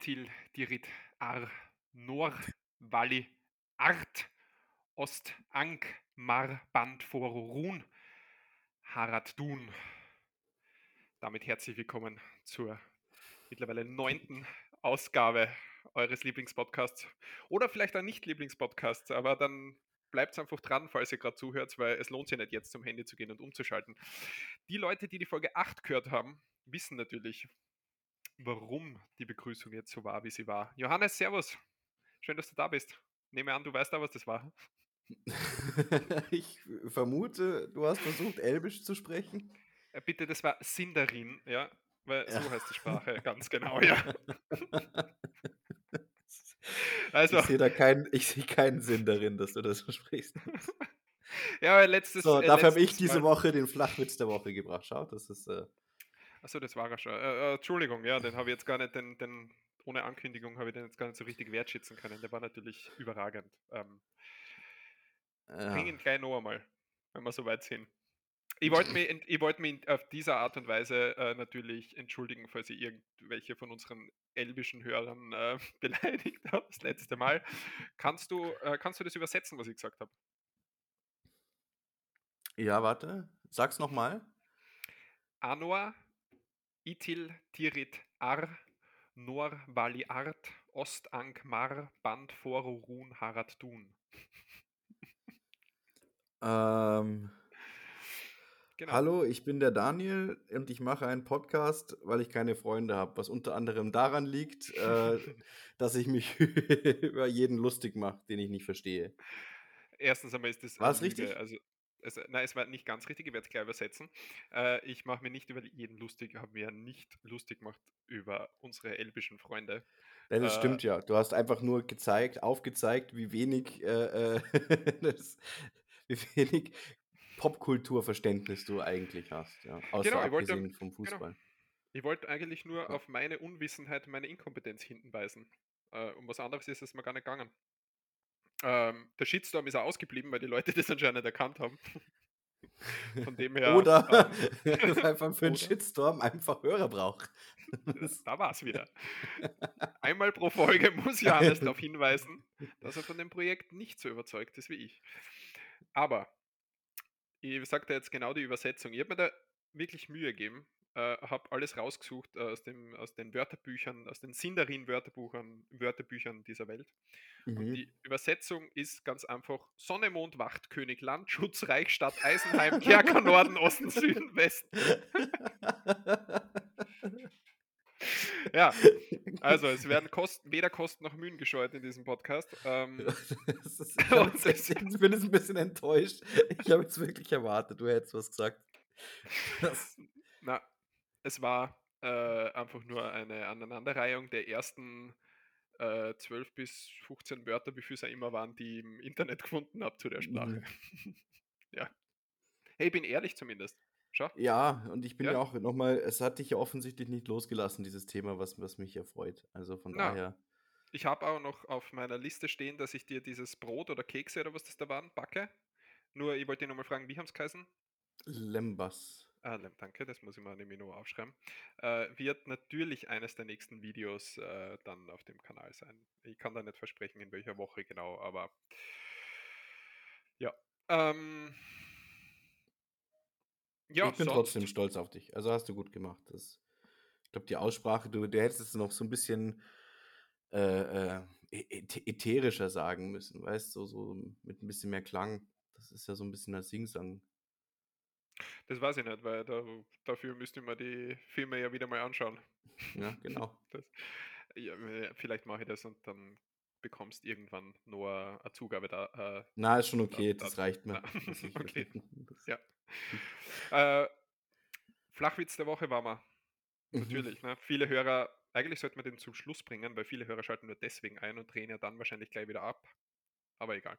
itil dirit ar nor vali art ost ank mar band for run harat dun. Damit herzlich willkommen zur mittlerweile neunten Ausgabe eures Lieblingspodcasts oder vielleicht auch nicht Lieblingspodcasts, aber dann bleibt einfach dran, falls ihr gerade zuhört, weil es lohnt sich nicht jetzt zum Handy zu gehen und umzuschalten. Die Leute, die die Folge 8 gehört haben, wissen natürlich, warum die Begrüßung jetzt so war, wie sie war. Johannes, Servus. Schön, dass du da bist. Nehme an, du weißt auch, was das war. ich vermute, du hast versucht, Elbisch zu sprechen. Äh, bitte, das war Sindarin, ja, weil ja. so heißt die Sprache, ganz genau, ja. Also, ich sehe da keinen, ich sehe keinen Sinn darin, dass du das so sprichst. ja, aber letztes So, äh, dafür habe ich diese Woche den Flachwitz der Woche gebracht. Schau, das ist. Äh, Achso, das war er schon. Äh, äh, Entschuldigung, ja, den habe ich jetzt gar nicht, den, den, ohne Ankündigung habe ich den jetzt gar nicht so richtig wertschätzen können. Der war natürlich überragend. Ähm, ja. Bring ihn gleich noch einmal, wenn wir so weit sind. Ich wollte mich, ich wollt mich auf diese Art und Weise äh, natürlich entschuldigen, falls ich irgendwelche von unseren elbischen Hörern äh, beleidigt habe, das letzte Mal. Kannst du, äh, kannst du das übersetzen, was ich gesagt habe? Ja, warte. Sag's nochmal. Anor, Itil, Tirit, Ar, Nor, Vali, Art, Ost, Ank, Mar, Band, Forurun, Harad, Dun. Ähm, Genau. Hallo, ich bin der Daniel und ich mache einen Podcast, weil ich keine Freunde habe, was unter anderem daran liegt, äh, dass ich mich über jeden lustig mache, den ich nicht verstehe. Erstens einmal ist das War es richtig? Also, es, nein, es war nicht ganz richtig, ich werde es gleich übersetzen. Äh, ich mache mir nicht über jeden lustig, habe mir nicht lustig gemacht über unsere elbischen Freunde. Das äh, stimmt ja. Du hast einfach nur gezeigt, aufgezeigt, wie wenig, äh, äh das, wie wenig Popkulturverständnis du eigentlich hast, ja. Außer genau, abgesehen wollte, vom genau. Fußball. Genau. Ich wollte eigentlich nur ja. auf meine Unwissenheit, meine Inkompetenz hinweisen. Äh, um was anderes ist es mir gar nicht gegangen. Ähm, der Shitstorm ist auch ausgeblieben, weil die Leute das anscheinend erkannt haben. Von dem her. Oder ähm, einfach für einen Shitstorm einfach Hörer braucht. da war es wieder. Einmal pro Folge muss Johannes darauf hinweisen, dass er von dem Projekt nicht so überzeugt ist wie ich. Aber ich sage da jetzt genau die Übersetzung. Ich habe mir da wirklich Mühe gegeben, äh, habe alles rausgesucht aus, dem, aus den Wörterbüchern, aus den Sindarin-Wörterbüchern Wörterbüchern dieser Welt. Mhm. Und die Übersetzung ist ganz einfach: Sonne, Mond, Wacht, König, Landschutz, Reichsstadt, Eisenheim, Kerker, Norden, Osten, Süden, Westen. ja, also es werden Kosten, weder Kosten noch Mühen gescheut in diesem Podcast. Ähm, ist, ich, ich bin jetzt ein bisschen enttäuscht. Ich habe jetzt wirklich erwartet, du hättest was gesagt. Das. Na, es war äh, einfach nur eine Aneinanderreihung der ersten äh, 12 bis 15 Wörter, wie viele es immer waren, die ich im Internet gefunden habe zu der Sprache. Mhm. ja. Hey, ich bin ehrlich zumindest. Schau. Ja, und ich bin ja, ja auch nochmal, es hat dich ja offensichtlich nicht losgelassen, dieses Thema, was, was mich erfreut. Also von Na, daher. Ich habe auch noch auf meiner Liste stehen, dass ich dir dieses Brot oder Kekse oder was das da waren, backe. Nur, ich wollte dir nochmal fragen, wie haben es geheißen? Lembas. Ah, danke, das muss ich mal nämlich noch aufschreiben. Äh, wird natürlich eines der nächsten Videos äh, dann auf dem Kanal sein. Ich kann da nicht versprechen, in welcher Woche genau, aber ja. Ähm, ja, ich bin sonst. trotzdem stolz auf dich. Also hast du gut gemacht. Das, ich glaube, die Aussprache, du, du hättest es noch so ein bisschen äh, äh, ätherischer sagen müssen, weißt du, so, so mit ein bisschen mehr Klang. Das ist ja so ein bisschen als Singsang. Das weiß ich nicht, weil da, dafür müsste man die Filme ja wieder mal anschauen. Ja, genau. Das, ja, vielleicht mache ich das und dann bekommst irgendwann nur eine Zugabe da. Äh, Na, ist schon okay, da, das reicht mir. okay. ja. Äh, Flachwitz der Woche war mal. Mhm. Natürlich. Ne? Viele Hörer, eigentlich sollten wir den zum Schluss bringen, weil viele Hörer schalten nur deswegen ein und drehen ja dann wahrscheinlich gleich wieder ab. Aber egal.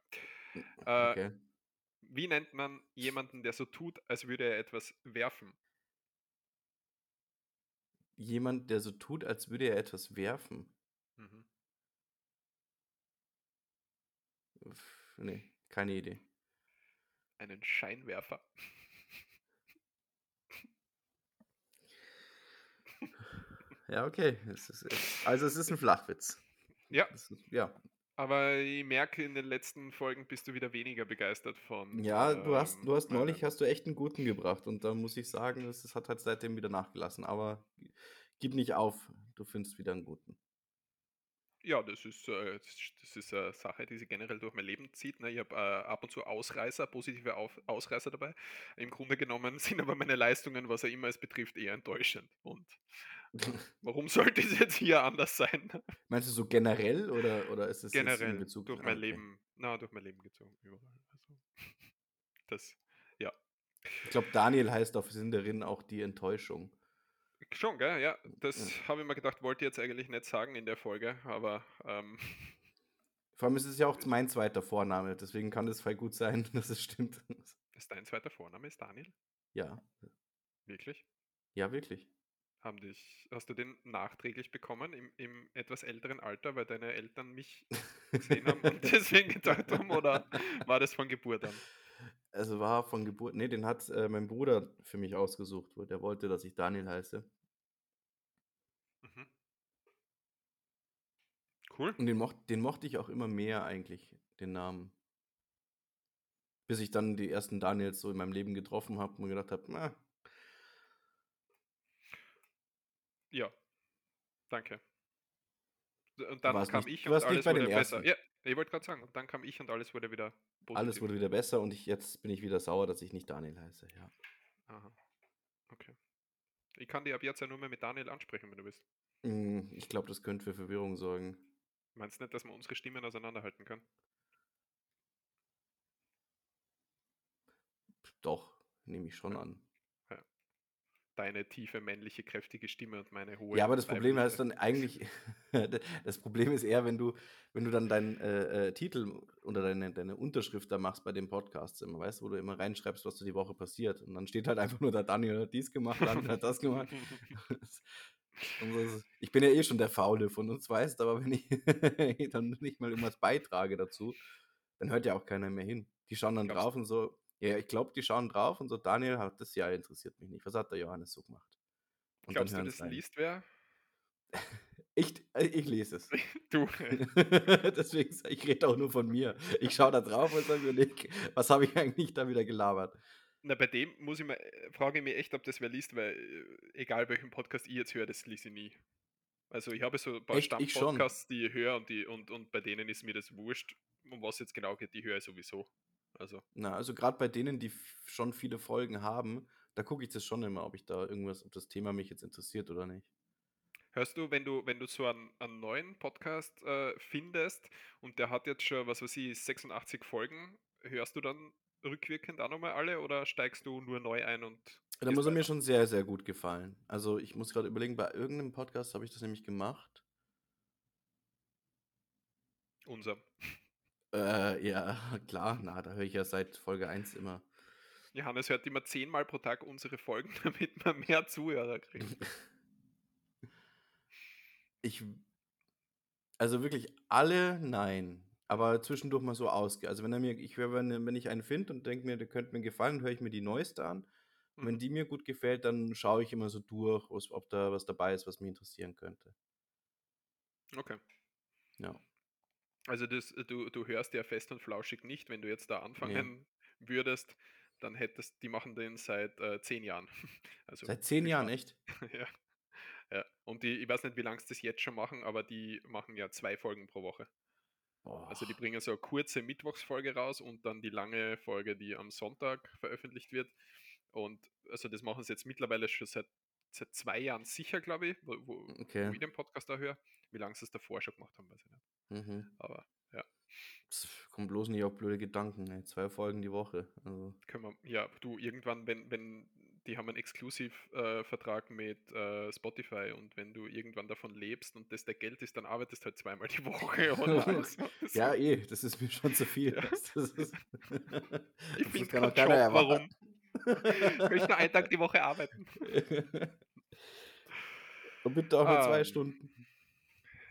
Äh, okay. Wie nennt man jemanden, der so tut, als würde er etwas werfen? Jemand, der so tut, als würde er etwas werfen. Mhm. Nee, keine Idee. Einen Scheinwerfer. Ja, okay. Es ist, also es ist ein Flachwitz. Ja, ist, ja. Aber ich merke, in den letzten Folgen bist du wieder weniger begeistert von. Ja, du hast, ähm, du hast neulich hast du echt einen guten gebracht und da muss ich sagen, es hat halt seitdem wieder nachgelassen. Aber gib nicht auf, du findest wieder einen guten. Ja, das ist, äh, das ist- das ist eine Sache, die sich generell durch mein Leben zieht. Ne? Ich habe äh, ab und zu Ausreißer, positive Auf Ausreißer dabei. Im Grunde genommen sind aber meine Leistungen, was er immer es betrifft, eher enttäuschend. Und warum sollte es jetzt hier anders sein? Meinst du so generell oder, oder ist es jetzt in Generell Bezug durch Ah, mein okay. Leben, na, durch mein Leben gezogen, überall. Also, das, ja. Ich glaube, Daniel heißt auf Sinderin auch die Enttäuschung. Schon, gell? Ja, das habe ich mir gedacht, wollte ich jetzt eigentlich nicht sagen in der Folge, aber ähm, Vor allem ist es ja auch mein zweiter Vorname, deswegen kann es voll gut sein, dass es stimmt. ist dein zweiter Vorname ist Daniel? Ja, Wirklich? ja, wirklich. Haben dich, hast du den nachträglich bekommen im, im etwas älteren Alter, weil deine Eltern mich gesehen haben und deswegen gedacht haben, oder war das von Geburt an? Also war von Geburt, nee, den hat äh, mein Bruder für mich ausgesucht, wo der wollte, dass ich Daniel heiße. Mhm. Cool. Und den, mocht, den mochte ich auch immer mehr eigentlich, den Namen. Bis ich dann die ersten Daniels so in meinem Leben getroffen habe und gedacht habe, na, Ja, danke. Und dann kam nicht- ich und alles wurde besser. Ja, ich wollte gerade sagen, und dann kam ich und alles wurde wieder positiv. alles wurde wieder besser und ich, jetzt bin ich wieder sauer, dass ich nicht Daniel heiße. Ja. Aha. Okay. Ich kann dich ab jetzt ja nur mehr mit Daniel ansprechen, wenn du willst. Mm, Ich glaube, das könnte für Verwirrung sorgen. Meinst du nicht, dass wir unsere Stimmen auseinanderhalten können? Doch, nehme ich schon Ja. an. Deine tiefe, männliche, kräftige Stimme und meine hohe. Ja, aber das Problem ist dann eigentlich, das Problem ist eher, wenn du, wenn du dann deinen äh, äh, Titel oder deine, deine Unterschrift da machst bei den Podcasts immer, weißt du, wo du immer reinschreibst, was so die Woche passiert. Und dann steht halt einfach nur, der Daniel hat dies gemacht, Daniel hat das gemacht. Ich bin ja eh schon der Faule von uns, weißt du, aber wenn ich dann nicht mal irgendwas beitrage dazu, dann hört ja auch keiner mehr hin. Die schauen dann Glaubst drauf und so, ja, ich glaube, die schauen drauf und so, Daniel hat das ja interessiert mich nicht. Was hat der Johannes so gemacht? Und Glaubst du, das liest wer? Ich, äh, ich lese es. Du. Deswegen, ich ich rede auch nur von mir. Ich schaue da drauf und sage mir, was habe ich eigentlich da wieder gelabert? Na, bei dem muss ich mal, äh, frage ich mich echt, ob das wer liest, weil äh, egal welchen Podcast ich jetzt höre, das lese ich nie. Also ich habe so ein paar Echt? Stammpodcasts, die ich höre und, die, und, und bei denen ist mir das wurscht, um was jetzt genau geht, die höre ich sowieso. Also, Na, also gerade bei denen, die schon viele Folgen haben, da gucke ich das schon immer, ob ich da irgendwas, ob das Thema mich jetzt interessiert oder nicht. hörst du, wenn du, wenn du so einen, einen neuen Podcast äh, findest und der hat jetzt schon, was weiß ich, 86 Folgen, hörst du dann rückwirkend auch nochmal alle oder steigst du nur neu ein und Da muss er mir schon sehr, sehr gut gefallen. Also ich muss gerade überlegen, bei irgendeinem Podcast habe ich das nämlich gemacht. Unser. Äh, ja, klar, na, da höre ich ja seit Folge 1 immer. Johannes hört immer zehnmal pro Tag unsere Folgen, damit man mehr Zuhörer kriegt. Ich, also wirklich alle, nein. Aber zwischendurch mal so ausge. Also wenn er mir, ich höre, wenn, wenn ich einen finde und denke mir, der könnte mir gefallen, höre ich mir die neueste an. Und wenn Mhm. die mir gut gefällt, dann schaue ich immer so durch, ob da was dabei ist, was mich interessieren könnte. Okay. Ja. Also das, äh, du, du hörst ja fest und flauschig nicht, wenn du jetzt da anfangen würdest, dann hättest, die machen den seit äh, zehn Jahren. Also Seit zehn Jahren, echt? ja. ja. Und die, ich weiß nicht, wie lange sie das jetzt schon machen, aber die machen ja zwei Folgen pro Woche. Also die bringen so eine kurze Mittwochsfolge raus und dann die lange Folge, die am Sonntag veröffentlicht wird. Und also das machen sie jetzt mittlerweile schon seit, seit zwei Jahren sicher, glaube ich, wo, wo, wo Okay. ich den Podcast da höre. Wie lange sie es davor schon gemacht haben, weiß ich nicht. Mhm. Aber ja, Pff, Kommt bloß nicht auf blöde Gedanken, ey. Zwei Folgen die Woche. Also, können wir, ja, du irgendwann, wenn, wenn, die haben einen Exklusivvertrag mit äh, Spotify und wenn du irgendwann davon lebst und das der Geld ist, dann arbeitest halt zweimal die Woche? Also, ja, eh, das ist mir schon zu viel. Ja. Das, ist, ich finde keinen keiner Job, warum? Ich möchte nur einen Tag die Woche arbeiten. Und bitte auch nur zwei Ähm, Stunden.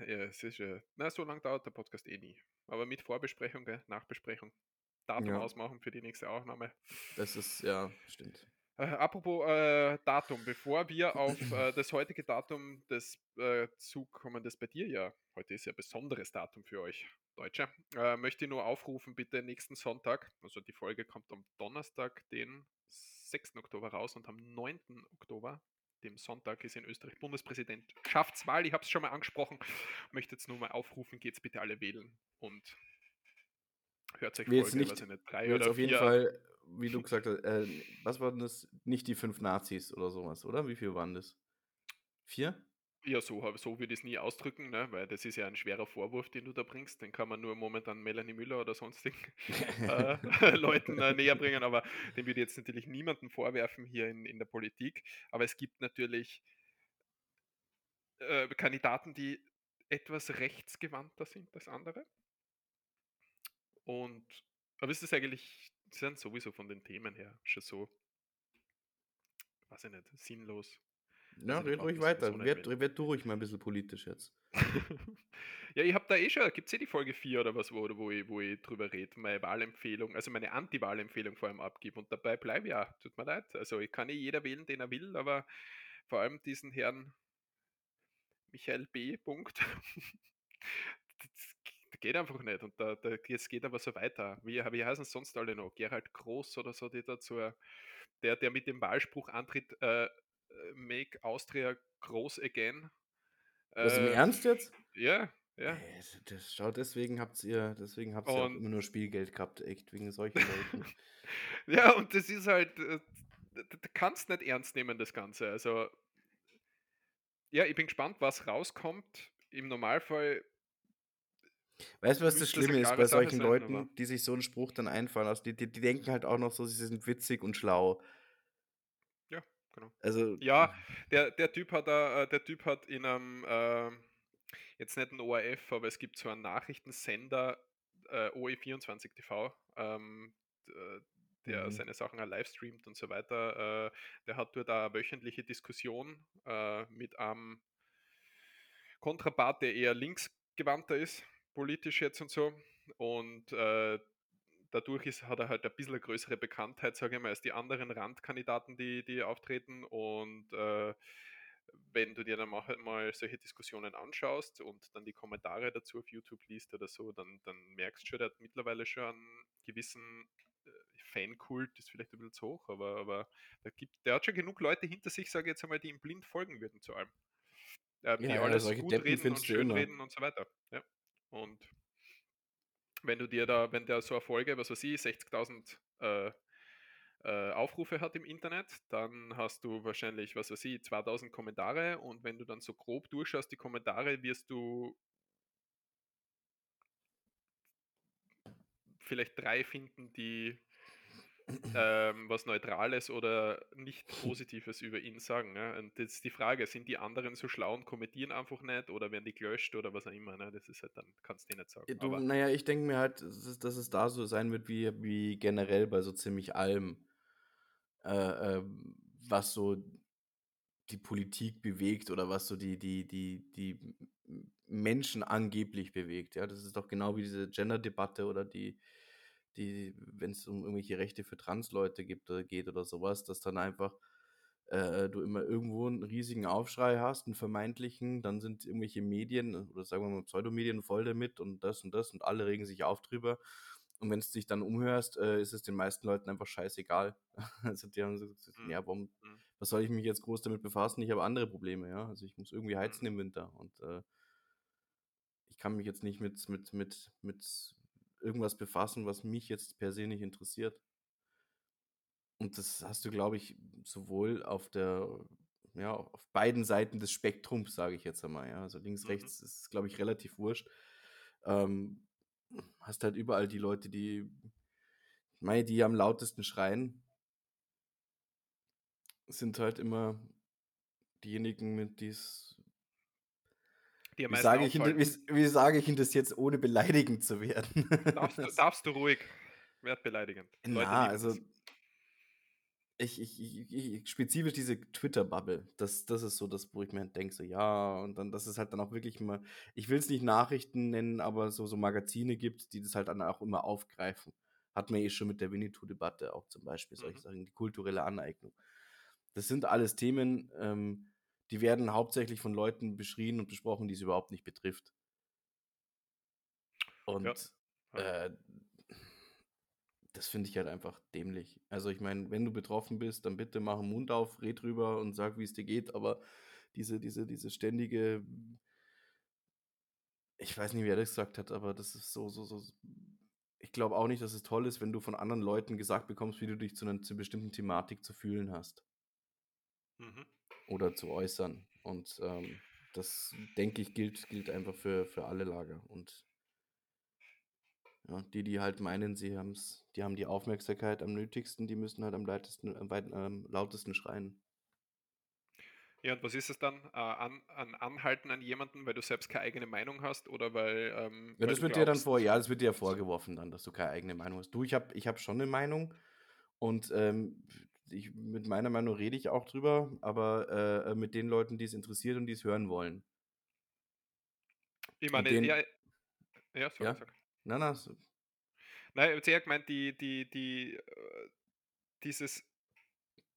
Ja, es ist ja. Na, so lange dauert der Podcast eh nie. Aber mit Vorbesprechung, gell? Nachbesprechung. Datum Ja. ausmachen für die nächste Aufnahme. Das ist, ja, stimmt. Äh, apropos äh, Datum, bevor wir auf äh, das heutige Datum des äh, zukommen, das bei dir ja, heute ist ja ein besonderes Datum für euch Deutsche, äh, möchte ich nur aufrufen, bitte nächsten Sonntag, also die Folge kommt am Donnerstag, den 6. Oktober raus und am 9. Oktober, dem Sonntag, ist in Österreich Bundespräsidentschaftswahl. Ich habe es schon mal angesprochen, möchte jetzt nur mal aufrufen, geht's bitte alle wählen und hört euch Folge, nicht- weiß ich nicht, drei oder auf jeden vier Fall, wie du gesagt hast, äh, was waren das? Nicht die fünf Nazis oder sowas, oder? Wie viel waren das? Vier? Ja, so, so würde ich es nie ausdrücken, ne? weil das ist ja ein schwerer Vorwurf, den du da bringst. Den kann man nur momentan Melanie Müller oder sonstigen äh, Leuten äh, näher bringen, aber den würde ich jetzt natürlich niemandem vorwerfen hier in, in der Politik. Aber es gibt natürlich äh, Kandidaten, die etwas rechtsgewandter sind als andere. Und aber ist es eigentlich, sie sind sowieso von den Themen her schon so, weiß ich nicht, sinnlos. Ja, Also die red ruhig weiter. nicht Werd, werd du ruhig mal ein bisschen politisch jetzt. ja, ich habe da eh schon, gibt es eh die Folge 4 oder was, wo, wo, ich, wo ich drüber rede, meine Wahlempfehlung, also meine Anti-Wahlempfehlung vor allem abgebe und dabei bleibe ich ja, tut mir leid. Also ich kann eh jeder wählen, den er will, aber vor allem diesen Herrn Michael B. Punkt. das geht einfach nicht und da, da, es geht aber so weiter. Wie, wie heißen sonst alle noch? Gerald Groß oder so, die dazu, der, der mit dem Wahlspruch antritt, äh, Make Austria groß again. Was im Äh, Ernst jetzt? Ja, ja. Ey, das- das, schau, deswegen habt ihr, deswegen habt ihr auch immer nur Spielgeld gehabt, echt, wegen solchen Leuten. Ja, und das ist halt, äh, du kannst nicht ernst nehmen, das Ganze. Also, ja, ich bin gespannt, was rauskommt. Im Normalfall, Weißt du, was das Schlimme eine ist bei solchen sein, Leuten, aber- die sich so einen Spruch dann einfallen lassen? Die, die, die denken halt auch noch so, sie sind witzig und schlau. Ja, genau. Also, ja, der, der Typ hat, da, äh, der Typ hat in einem, äh, jetzt nicht ein ORF, aber es gibt so einen Nachrichtensender, äh, OE24 TV, ähm, äh, der Mhm. seine Sachen auch live streamt und so weiter. Äh, der hat dort eine wöchentliche Diskussion äh, mit einem Kontrapart, der eher linksgewandter ist, politisch jetzt und so. Und äh, dadurch ist, hat er halt ein bisschen größere Bekanntheit, sage ich mal, als die anderen Randkandidaten, die, die auftreten. Und äh, wenn du dir dann mal, mal solche Diskussionen anschaust und dann die Kommentare dazu auf YouTube liest oder so, dann, dann merkst du schon, der hat mittlerweile schon einen gewissen äh, Fankult, ist vielleicht ein bisschen zu hoch, aber, aber der, gibt, der hat schon genug Leute hinter sich, sage ich jetzt einmal, die ihm blind folgen würden zu allem. Ähm, die Ja, ja, alles gut Deppen reden und du schön reden und so weiter. Ja. Und wenn du dir da, wenn der so eine Folge, was weiß ich, 60.000 äh, äh, Aufrufe hat im Internet, dann hast du wahrscheinlich, was weiß ich, 2000 Kommentare. Und wenn du dann so grob durchschaust, die Kommentare, wirst du vielleicht drei finden, die ähm, was Neutrales oder nicht Positives über ihn sagen. Ne? Und das ist die Frage, sind die anderen so schlau und kommentieren einfach nicht oder werden die gelöscht oder was auch immer. Ne? Das ist halt dann, kannst du nicht sagen. du, naja, ich denke mir halt, dass es, dass es da so sein wird wie, wie generell bei so ziemlich allem, äh, ähm, was so die Politik bewegt oder was so die, die, die, die Menschen angeblich bewegt. Ja, das ist doch genau wie diese Gender-Debatte oder die, die, wenn es um irgendwelche Rechte für Transleute gibt oder geht oder sowas, dass dann einfach äh, du immer irgendwo einen riesigen Aufschrei hast, einen vermeintlichen, dann sind irgendwelche Medien oder sagen wir mal Pseudomedien voll damit und das und das und alle regen sich auf drüber. Und wenn du dich dann umhörst, äh, ist es den meisten Leuten einfach scheißegal. Also die haben so gesagt, Mhm. ja, warum, Mhm. was soll ich mich jetzt groß damit befassen? Ich habe andere Probleme, ja. Also ich muss irgendwie heizen Mhm. im Winter und äh, ich kann mich jetzt nicht mit, mit, mit, mit irgendwas befassen, was mich jetzt per se nicht interessiert. Und das hast du, glaube ich, sowohl auf der, ja, auf beiden Seiten des Spektrums, sage ich jetzt einmal, ja. Also links, Mhm. rechts ist es, glaube ich, relativ wurscht. Ähm, hast halt überall die Leute, die, meine, die am lautesten schreien, sind halt immer diejenigen, mit dies. Die am Wie meisten sage, ich wie, wie sage ich Ihnen das jetzt, ohne beleidigend zu werden? Darfst darfst du ruhig. Werd beleidigend. Na, lieben also ich, ich, ich, ich spezifisch diese Twitter-Bubble, das, das ist so das, wo ich mir denke, so ja, und dann, dass es halt dann auch wirklich mal, ich will es nicht Nachrichten nennen, aber so, so Magazine gibt, die das halt dann auch immer aufgreifen. Hat man eh schon mit der Winnetou-Debatte auch zum Beispiel solche Mhm. Sachen, die kulturelle Aneignung. Das sind alles Themen, ähm, die werden hauptsächlich von Leuten beschrien und besprochen, die es überhaupt nicht betrifft. Und, ja. äh, das finde ich halt einfach dämlich. Also, ich meine, wenn du betroffen bist, dann bitte mach 'n Mund auf, red drüber und sag, wie es dir geht, aber diese diese diese ständige ich weiß nicht, wer das gesagt hat, aber das ist so so so ich glaube auch nicht, dass es toll ist, wenn du von anderen Leuten gesagt bekommst, wie du dich zu 'ner zu bestimmten Thematik zu fühlen hast. Mhm. Oder zu äußern. Und, ähm, das denke ich, gilt gilt einfach für für alle Lager. Und ja, die, die halt meinen, sie haben's die haben die Aufmerksamkeit am nötigsten, die müssen halt am leitesten am weit am lautesten schreien. Ja, und was ist es dann? Äh, an ein Anhalten an jemanden, weil du selbst keine eigene Meinung hast oder weil ähm, Ja, das wird dir dann vor glaubst ja, das wird dir ja vorgeworfen dann, dass du keine eigene Meinung hast. Du, ich habe ich habe schon 'ne Meinung und, ähm, ich mit meiner Meinung rede ich auch drüber, aber, äh, äh, mit den Leuten, die es interessiert und die es hören wollen. Ich meine, ja den ja, sorry, ja? sag. Na, na, s Nein, ich habe gemeint, die die die äh, dieses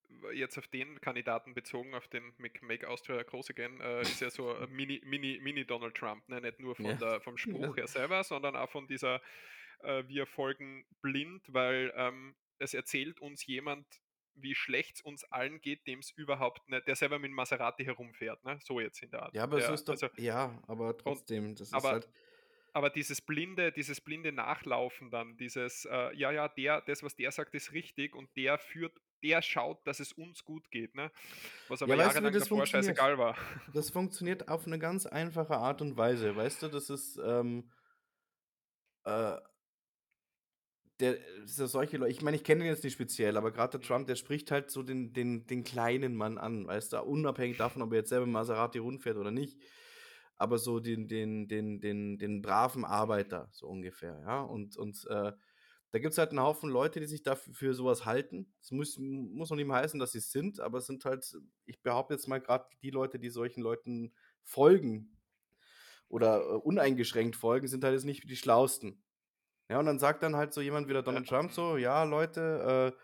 w jetzt auf den Kandidaten bezogen, auf den Make Make Austria Groß Again, äh, ist ja so Mini Mini Mini Donald Trump, ne? Nicht nur von Ja. der vom Ja. Spruch her selber, sondern auch von dieser äh, wir folgen blind, weil, ähm, es erzählt uns jemand, wie schlecht's uns allen geht, dem's überhaupt nicht der selber mit Maserati herumfährt, ne? So jetzt in der Art. Ja, aber es Der ist doch also ja, aber und trotzdem, das ist aber halt aber dieses blinde dieses blinde Nachlaufen dann, dieses, äh: „Ja, ja, der das, was der sagt, ist richtig und der führt der schaut, dass es uns gut geht“, ne? Was aber Ja, weißt du, wie jahrelang das davor funktioniert? scheißegal war. Das funktioniert auf 'ne ganz einfache Art und Weise. Weißt du, das ist, ähm äh der so solche Leu ich meine, ich kenne ihn jetzt nicht speziell, aber grad der. Trump, der spricht halt so den den den kleinen Mann an, weißt du? Unabhängig davon, ob er jetzt selber Maserati rund fährt oder nicht. Aber so den den den den den braven Arbeiter, so ungefähr, ja? Und und, äh, da gibt's halt 'n Haufen Leute, die sich da f für so was halten. Es muss muss noch nicht mal heißen, dass sie's sind, aber es sind halt ich behaupte jetzt mal grad die Leute, die solchen Leuten folgen oder, äh, uneingeschränkt folgen, sind halt jetzt nicht die Schlausten. Ja, und dann sagt dann halt so jemand wie der Ja, Donald Trump mhm. so: „Ja, Leute, äh,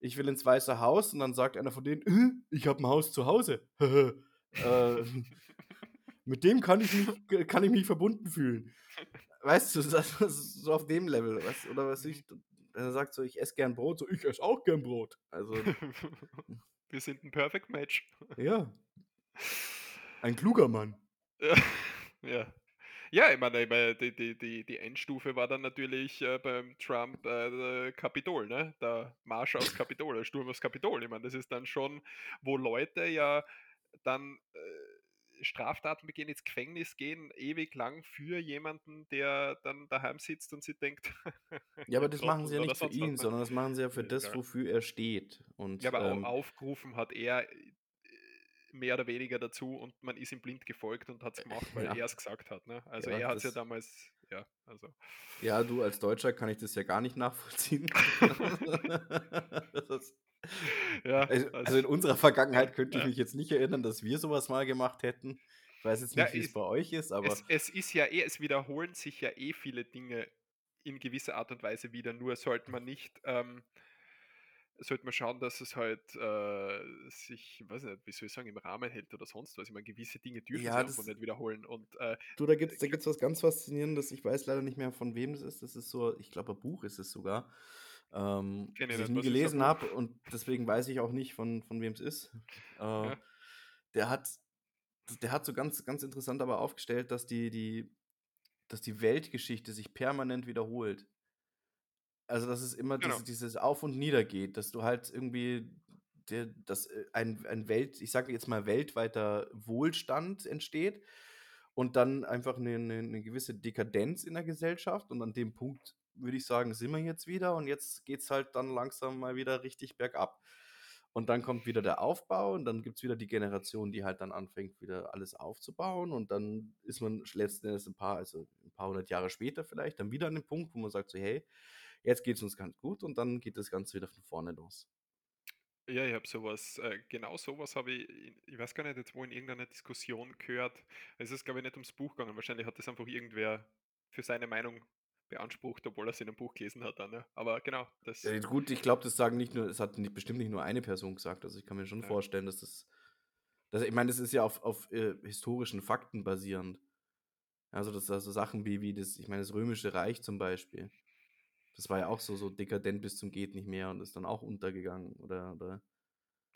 ich will ins Weiße Haus.“ Und dann sagt einer von denen: „Äh, ich habe 'n Haus zu Hause. Äh, mit dem kann ich mich kann ich mich verbunden fühlen.“ Weißt du, das ist so auf dem Level, du? Oder was ich er sagt so: „Ich esse gern Brot“, so: „Ich esse auch gern Brot.“ Also Wir sind 'n Perfect Match. Ja. Ein kluger Mann. Ja, ja. Ja, ich meine ich meine, die die die die Endstufe war dann natürlich, äh, beim Trump, äh, Kapitol, ne? Der Marsch aufs Kapitol, der Sturm aufs Kapitol. Ich meine, das ist dann schon wo Leute ja dann, äh, Straftaten begehen, ins Gefängnis gehen, ewig lang für jemanden, der dann daheim sitzt und sich denkt: Ja, aber „Ihr das machen sie ja Trotteln“ oder nicht für was, ihn, ne? sondern das machen sie ja für das, wofür er steht. Ja, Und, aber au ähm aufgerufen hat er, mehr oder weniger dazu und man ist ihm blind gefolgt und hat's Äh, gemacht, weil ja. er's gesagt hat, ne? Also, Ja, er hat's ja das damals ja, also Ja, du, als Deutscher kann ich das ja gar nicht nachvollziehen. Ist Ja, also also, in als unserer ja, Vergangenheit könnte ich ja. mich jetzt nicht erinnern, dass wir so was mal gemacht hätten. Ich weiß jetzt Ja, nicht, wie's es bei euch ist, aber es es ist ja eh es wiederholen sich ja eh viele Dinge in gewisser Art und Weise wieder, nur sollte man nicht, ähm sollte man schauen, dass es halt, äh, sich weiß nicht, wie soll ich sagen, im Rahmen hält oder sonst was. Ich meine, gewisse Dinge dürfen sich Ja, das nicht wiederholen und, äh, Du, da gibt's äh, da gibt's was ganz Faszinierendes. Ich weiß leider nicht mehr, von wem das ist. Das ist so ich glaube, ein Buch ist es sogar, ähm, das ich nie gelesen habe und deswegen weiß ich auch nicht, von von wem's ist. Äh, Ja. der hat der hat so ganz ganz interessant aber aufgestellt, dass die die dass die Weltgeschichte sich permanent wiederholt. Also, dass es immer Genau. diese dieses Auf und Nieder geht, dass du halt irgendwie der dass, äh, ein ein Welt ich sage jetzt mal, weltweiter Wohlstand entsteht und dann einfach 'ne 'ne 'ne gewisse Dekadenz in der Gesellschaft. Und an dem Punkt, würde ich sagen, sind wir jetzt wieder und jetzt geht's halt dann langsam mal wieder richtig bergab. Und dann kommt wieder der Aufbau und dann gibt's wieder die Generation, die halt dann anfängt, wieder alles aufzubauen. Und dann ist man letzten Endes 'n paar also, 'n paar 100 Jahre später vielleicht dann wieder an dem Punkt, wo man sagt so: „Hey, jetzt geht's uns ganz gut“, und dann geht das Ganze wieder von vorne los. Ja, ich habe so was äh, genau so was habe ich ich weiß gar nicht jetzt wo in irgendeiner Diskussion gehört. Es ist, glaube ich, nicht ums Buch gegangen. Wahrscheinlich hat das einfach irgendwer für seine Meinung beansprucht, obwohl er es in einem Buch gelesen hat dann, ja. Aber genau, das Äh, gut, ich glaube, das sagen nicht nur es hat nicht bestimmt nicht nur eine Person gesagt. Also, ich kann mir schon Ja. vorstellen, dass das dass ich meine, das ist ja auf auf, äh, historischen Fakten basierend. Also, das also Sachen wie wie das ich meine, das Römische Reich zum Beispiel. Das war ja auch so so dekadent bis zum geht nicht mehr und ist dann auch untergegangen oder oder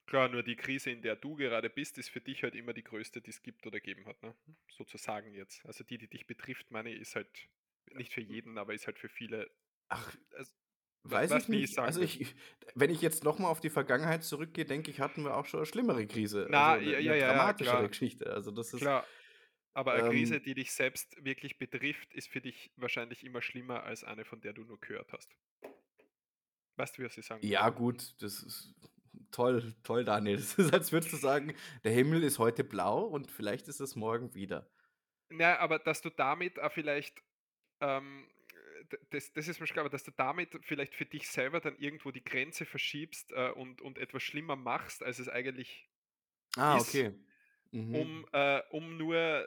klar, nur die Krise, in der du gerade bist, ist für dich halt immer die größte, die es gibt oder geben hat, ne? Sozusagen jetzt. Also die, die dich betrifft, meine ich, ist halt nicht für jeden, aber ist halt für viele Ach, also, we weiß weißt, ich nicht. Also, ich wenn ich jetzt noch mal auf die Vergangenheit zurückgehe, denke ich, hatten wir auch schon 'ne schlimmere Krise, Na, also 'ne ja, ja, ja, ja, dramatischere klar. Geschichte. Also, das ist, Klar, aber eine Krise, ähm die dich selbst wirklich betrifft, ist für dich wahrscheinlich immer schlimmer als eine, von der du nur gehört hast. Weißt du, was ich sagen? Ja gut, das ist toll, toll, Daniel. Das ist, als würdest du sagen: „Der Himmel ist heute blau und vielleicht ist es morgen wieder.“ Na, aber dass du damit auch vielleicht, ähm, das das ist mir klar, aber dass du damit vielleicht für dich selber dann irgendwo die Grenze verschiebst, äh, und und etwas schlimmer machst, als es eigentlich Ah, ist, okay. Um Mhm. äh, um nur, äh,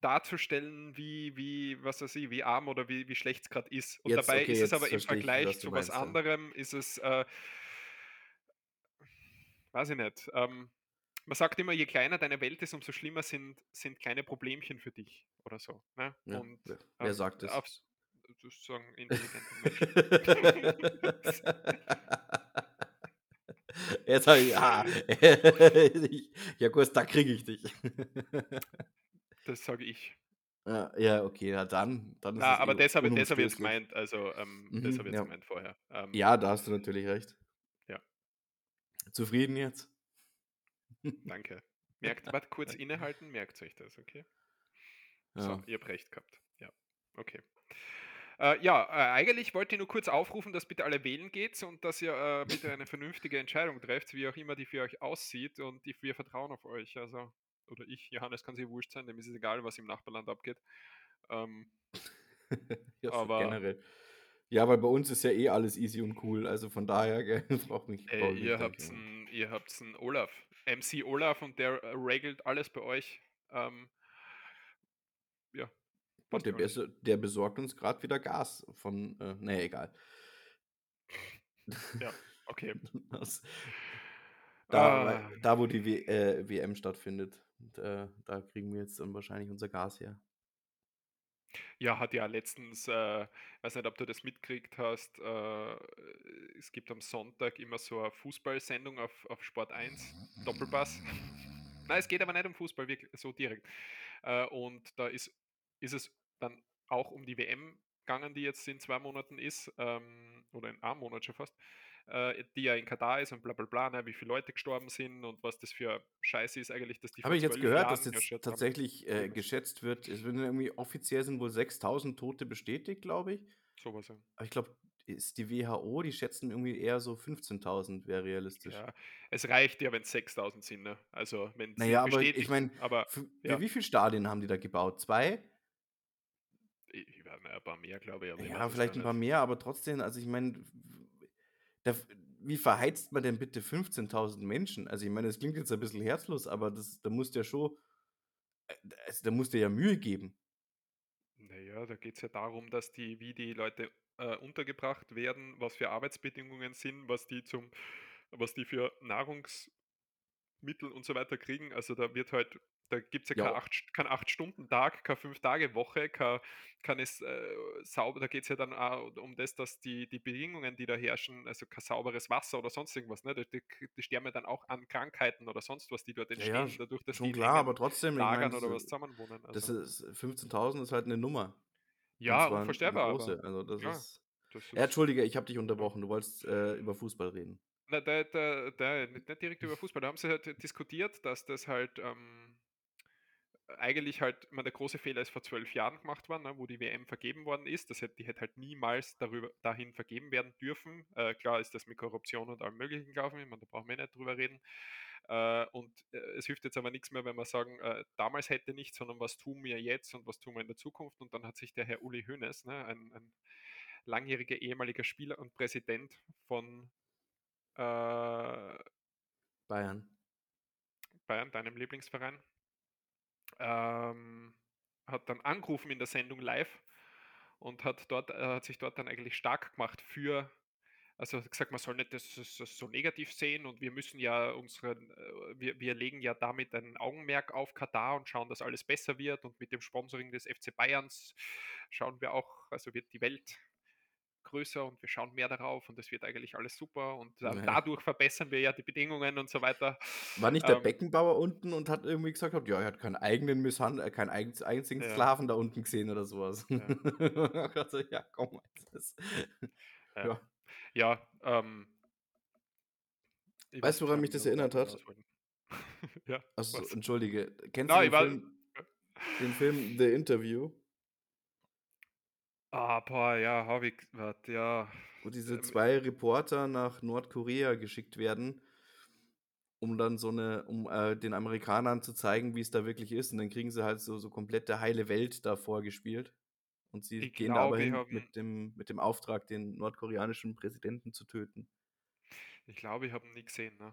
darzustellen, wie wie was weiß ich, wie arm oder wie wie schlecht's grad ist. Und Jetzt dabei okay, ist es aber im verstehe ich, Vergleich was zu was meinst, ja. anderem ist es, äh weiß ich nicht. Ähm, man sagt immer, je kleiner deine Welt ist, umso schlimmer sind sind kleine Problemchen für dich oder so, ne? Ja, Und, wer wer ähm, sagt das? aufs das sagen intelligente Menschen. Jetzt habe ich ah, ich ja gut, da kriege ich dich. Das sage ich. Ja, ja, okay, ja dann dann ist Na, es eh aber das habe das habe ich jetzt gemeint, also, ähm, das Mhm, habe ich jetzt ja. gemeint vorher. Ähm Ja, da hast du natürlich recht. Ja. Zufrieden jetzt? Danke. Merkt warte, kurz innehalten, merkt euch das, okay? So, Ja. ihr habt recht gehabt. Ja, okay. Äh, ja, äh, eigentlich wollte ich nur kurz aufrufen, dass bitte alle wählen geht und dass ihr, äh, bitte eine vernünftige Entscheidung trefft, wie auch immer die für euch aussieht und die wir vertrauen auf euch. Also oder ich, Johannes, kann's eh wurscht sein, dem ist es egal, was im Nachbarland abgeht. Ähm Ja, aber generell. Ja, weil bei uns ist ja eh alles easy und cool, also von daher, gell, brauche mich Ey, brauche ich ihr mich da habt's kümmern. 'n ihr habt's 'n Olaf, MC Olaf und der, äh, regelt alles bei euch. Ähm ja, Und der der besorgt uns grad wieder Gas von äh, ja, egal. Ja, okay. Das da Ah. da, wo die W äh, WM stattfindet, da da kriegen wir jetzt dann wahrscheinlich unser Gas her. Ja, hat ja letztens, äh weiß nicht, ob du das mitgekriegt hast, äh, es gibt am Sonntag immer so 'a Fußballsendung auf auf Sport 1, Doppelpass. Nein, es geht aber nicht um Fußball wirkl so direkt. Äh, und da ist ist es dann auch um die WM gegangen, die jetzt in 2 Monaten ist, ähm, oder in einem Monat schon fast, äh, die ja in Katar ist und bla bla bla, ne, wie viele Leute gestorben sind und was das für Scheiße ist eigentlich, dass die Habe ich jetzt 12 gehört, dass Jahren ja jetzt tatsächlich, äh, geschätzt wird es würden irgendwie offiziell sind wohl 6.000 Tote bestätigt, glaube ich. So was, ja. Aber ich glaube, ist die WHO die schätzen irgendwie eher so 15.000 wäre realistisch. Ja, es reicht ja, wenn's 6.000 sind, ne? Also, wenn Na sie ja, aber ich meine, ja. wie viel Stadien haben die da gebaut? 2? I ich weiß nicht, ein paar mehr, glaube ich, aber Ja, es vielleicht gar 'n paar mehr, aber trotzdem, also ich meine, wie verheizt man denn bitte 15.000 Menschen? Also, ich meine, das klingt jetzt ein bisschen herzlos, aber das da musst du ja schon äh, also, da musst du ja Mühe geben. Na ja, da geht's ja darum, dass die wie die Leute, äh, untergebracht werden, was für Arbeitsbedingungen sind, was die zum was die für Nahrungsmittel und so weiter kriegen. Also, da wird halt da gibt's ja Ja, kein o 8 St kein 8-Stunden-Tag, keine 5-Tage-Woche, kein keines äh, sauber da geht's ja dann auch um das, dass die die Bedingungen, die da herrschen also, kein sauberes Wasser oder sonst irgendwas, ne? Die die die sterben ja dann auch an Krankheiten oder sonst was, die dort Ja, ja, entstehen, sch dadurch, dass die schon in klar, aber trotzdem, ich Lagern das oder äh, was zusammenwohnen, das also ist 15.000 ist halt 'ne Nummer. Ja, unvorstellbar, aber große. Also, das klar, ist das ja, ist entschuldige, ich habe dich ja. unterbrochen. Du wolltest, äh, über Fußball reden. Na, da da da nicht nicht direkt über Fußball. Da haben sie halt diskutiert, dass das halt, ähm eigentlich halt meine, der große Fehler ist vor 12 Jahren gemacht worden, ne, wo die WM vergeben worden ist. Das hätte die hätte halt niemals darüber dahin vergeben werden dürfen. Äh, klar ist das mit Korruption und allem Möglichen gelaufen. Ich meine, da brauchen wir nicht drüber reden. Äh, und, äh, es hilft jetzt aber nix mehr, wenn wir sagen, äh, damals hätte nicht, sondern was tun wir jetzt und was tun wir in der Zukunft? Und dann hat sich der Herr Uli Hoeneß, ne, ein ein langjähriger ehemaliger Spieler und Präsident von, äh Bayern. Bayern, deinem Lieblingsverein ähm, hat dann angerufen in der Sendung live und hat dort äh, hat sich dort dann eigentlich stark gemacht für also gesagt, man soll nicht das, das, das so negativ sehen und wir müssen ja unseren, äh, wir, wir legen ja damit ein Augenmerk auf Katar und schauen, dass alles besser wird und mit dem Sponsoring des FC Bayerns schauen wir auch, also wird die Welt größer und wir schauen mehr darauf und es wird eigentlich alles super und äh, Ja. dadurch verbessern wir ja die Bedingungen und so weiter. War nicht der Ähm, Beckenbauer unten und hat irgendwie gesagt, ja, er hat keinen eigenen Misshandel, äh, keinen einzigen Ja. Sklaven da unten gesehen oder sowas. Ja. also, ja, komm, das, Ja. ja. Ja, ähm. ich Weißt du, weiß woran mich das erinnert hat? ja, Also, was? entschuldige, kennst Na, du den Film, den Film The Interview, ah, boah, ja, habe ich, warte, ja. wo diese Ähm, zwei Reporter nach Nordkorea geschickt werden, um dann so eine, um äh, den Amerikanern zu zeigen, wie es da wirklich ist. Und dann kriegen sie halt so, so komplette heile Welt da vorgespielt. Und sie Ich gehen da aber glaube, ich hin mit dem, mit dem Auftrag, den nordkoreanischen Präsidenten zu töten. ich glaube, ich habe ihn nie gesehen, ne?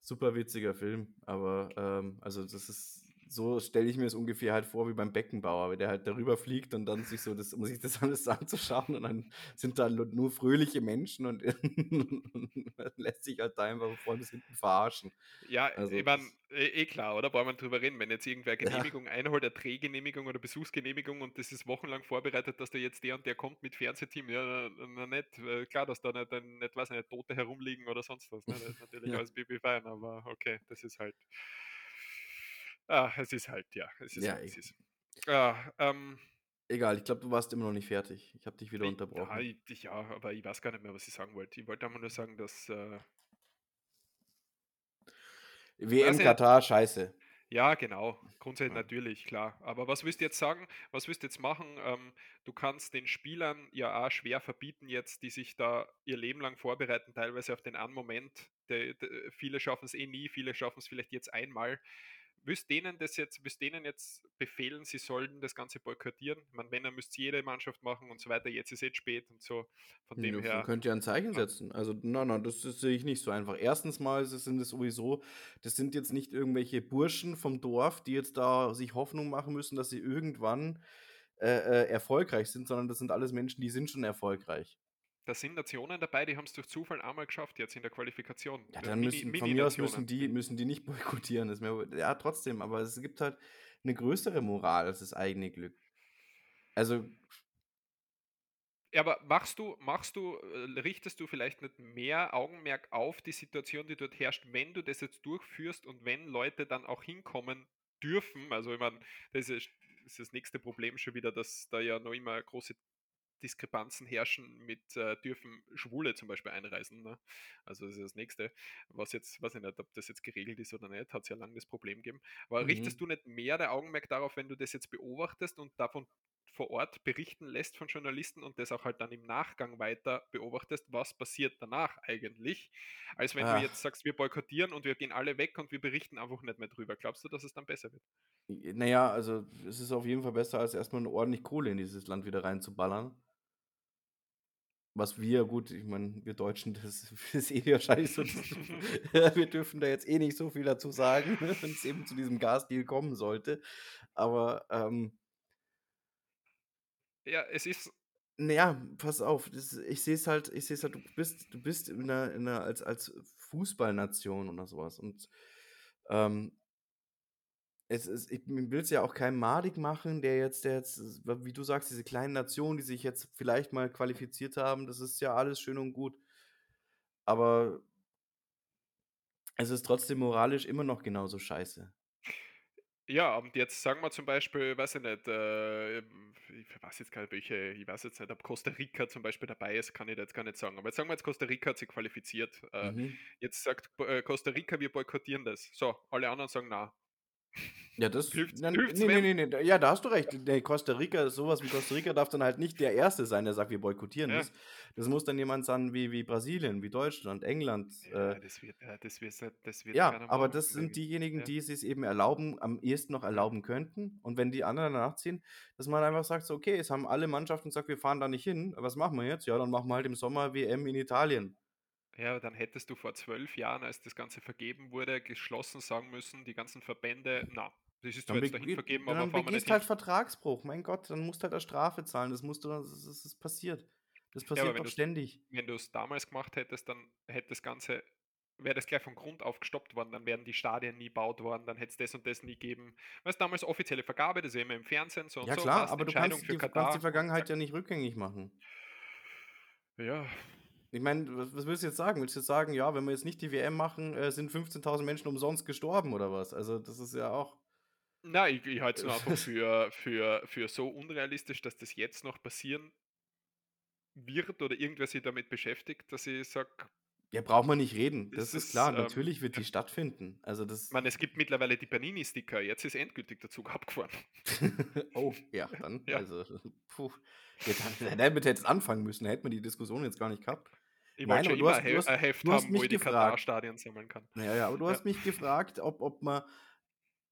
Super witziger Film, aber ähm, also das ist, so stelle ich mir es ungefähr halt vor wie beim Beckenbauer, wenn der halt darüber fliegt und dann sich so das, um sich das alles anzuschauen und dann sind da nur, fröhliche Menschen und lässt sich halt da einfach vorne bis hinten verarschen. Ja, Also ich meine, das, eh, eh klar, oder? Brauchen wir drüber reden. Wenn jetzt irgendwer ja, Genehmigung einholt, eine Drehgenehmigung oder Besuchsgenehmigung und das ist wochenlang vorbereitet, dass da jetzt der und der kommt mit Fernsehteam, ja, na, na nicht. Äh, Klar, dass da nicht, nicht, weiß nicht, Tote herumliegen oder sonst was. Ne? Das ist natürlich ja, alles Baby fein, aber okay, das ist halt. Ah, es ist halt, ja, es ist ja, halt, es e- ist. Ja, ähm, egal, ich glaube, du warst immer noch nicht fertig. Ich habe dich wieder ich, ja, unterbrochen. ich, ich- ja, aber ich weiß gar nicht mehr, was ich sagen wollte. Ich wollte einfach nur sagen, dass, äh, WM Katar, scheiße. Ja, genau. Grundsätzlich Ja. natürlich, klar. Aber was willst du jetzt sagen? Was willst du jetzt machen? Ähm, du kannst den Spielern ja auch schwer verbieten jetzt, die sich da ihr Leben lang vorbereiten, teilweise auf den einen Moment. Der, der, viele schaffen es eh nie, viele schaffen es vielleicht jetzt einmal. Willst denen das jetzt, willst denen jetzt befehlen, sie sollen das Ganze boykottieren? Ich meine, wenn, dann müsste jede Mannschaft machen und so weiter. Jetzt ist es spät und so. Von dem Ja, her, könnte ja ein Zeichen setzen. Also, nein, nein, das, das sehe ich nicht so einfach. Erstens mal sind es sowieso, das sind jetzt nicht irgendwelche Burschen vom Dorf, die jetzt da sich Hoffnung machen müssen, dass sie irgendwann äh, äh, erfolgreich sind, sondern das sind alles Menschen, die sind schon erfolgreich. Da sind Nationen dabei, die haben es durch Zufall einmal geschafft, jetzt in der Qualifikation. Ja, Äh, dann Mini, müssen, von mir aus müssen die, müssen die nicht boykottieren. Das mir, ja, trotzdem, aber es gibt halt eine größere Moral als das eigene Glück. Also, Ja, aber machst du, machst du, äh, richtest du vielleicht nicht mehr Augenmerk auf die Situation, die dort herrscht, wenn du das jetzt durchführst und wenn Leute dann auch hinkommen dürfen? Also, ich meine, das ist das nächste Problem schon wieder, dass da ja noch immer große Diskrepanzen herrschen mit, äh, dürfen Schwule zum Beispiel einreisen. Ne? Also, das ist das nächste. Was jetzt, weiß ich nicht, ob das jetzt geregelt ist oder nicht, hat es ja lange das Problem gegeben. Aber richtest mhm. du nicht mehr der Augenmerk darauf, wenn du das jetzt beobachtest und davon vor Ort berichten lässt von Journalisten und das auch halt dann im Nachgang weiter beobachtest, was passiert danach eigentlich, als wenn du Ach, jetzt sagst, wir boykottieren und wir gehen alle weg und wir berichten einfach nicht mehr drüber. Glaubst du, dass es dann besser wird? naja, also es ist auf jeden Fall besser, als erstmal eine ordentlich Kohle in dieses Land wieder reinzuballern. Was wir, gut, ich meine, wir Deutschen, das ist eh wahrscheinlich so, wir dürfen da jetzt eh nicht so viel dazu sagen, wenn es eben zu diesem Gasdeal kommen sollte. Aber, ähm, Ja, es ist, naja, pass auf, das, ich sehe es halt, ich sehe es halt, du bist, du bist in einer, in einer, als, als Fußballnation oder sowas. Und ähm, es ist, ich will es ja auch keinem madig machen, der jetzt, der jetzt, wie du sagst, diese kleinen Nationen, die sich jetzt vielleicht mal qualifiziert haben, das ist ja alles schön und gut. Aber es ist trotzdem moralisch immer noch genauso scheiße. ja, und jetzt sagen wir zum Beispiel, weiß ich nicht, äh, ich weiß jetzt gar nicht, welche, ich weiß jetzt nicht, ob Costa Rica zum Beispiel dabei ist, kann ich da jetzt gar nicht sagen. Aber jetzt sagen wir jetzt, Costa Rica hat sich qualifiziert. Äh, Mhm. jetzt sagt äh, Costa Rica, wir boykottieren das. So, alle anderen sagen na. Ja, das, hilft's nee, nee, nee, nee, ja, da hast du recht. Nee, Costa Rica, sowas wie Costa Rica darf dann halt nicht der Erste sein, der sagt, wir boykottieren Ja. das. Das muss dann jemand sein wie, wie Brasilien, wie Deutschland, England. Ja, Äh, das wird, das wird, das wird ja, aber das sind diejenigen, Ja, die es eben erlauben, am ehesten noch erlauben könnten. Und wenn die anderen nachziehen, dass man einfach sagt, so, okay, es haben alle Mannschaften gesagt, wir fahren da nicht hin. Was machen wir jetzt? Ja, dann machen wir halt im Sommer WM in Italien. Ja, aber dann hättest du vor zwölf Jahren, als das Ganze vergeben wurde, geschlossen sagen müssen, die ganzen Verbände, na, Das ist zwar jetzt dahin vergeben, aber dann fahren wir nicht begehst hin. halt Vertragsbruch. Mein Gott, dann musst du halt eine Strafe zahlen. Das musst du das ist ist passiert. Das Ja, passiert wenn doch ständig. wenn du's damals gemacht hättest, dann hätte das Ganze wäre das gleich von Grund auf gestoppt worden, dann wären die Stadien nie gebaut worden, dann hätte es das und das nie gegeben. Weißt damals offizielle Vergabe, das sehen wir im Fernsehen, so und Ja so, klar, passt, aber du kannst die du kannst die und Vergangenheit ja nicht rückgängig machen. Ja, Ich meine, was was willst du jetzt sagen? Willst du jetzt sagen: „Ja, wenn wir jetzt nicht die WM machen, äh, sind 15.000 Menschen umsonst gestorben“, oder was? Also, das ist ja auch na, ich ich halte es nur einfach für für für so unrealistisch, dass das jetzt noch passieren wird oder irgendwer sich damit beschäftigt, dass ich sage, Ja, braucht man nicht reden. das ist ist, klar, ähm, natürlich wird die stattfinden. Also, ich das meine, es gibt mittlerweile die Panini-Sticker, jetzt ist endgültig der Zug abgefahren. Oh, ja, dann Ja. also, puh. Dann damit hättest du anfangen müssen, hätten wir die Diskussion jetzt gar nicht gehabt. Ich Nein, wollte aber du hast du hast ein Heft du hast haben, wo ich die gefragt Katar-Stadien sammeln kann. Ja, ja, aber du Ja. hast mich gefragt, ob ob man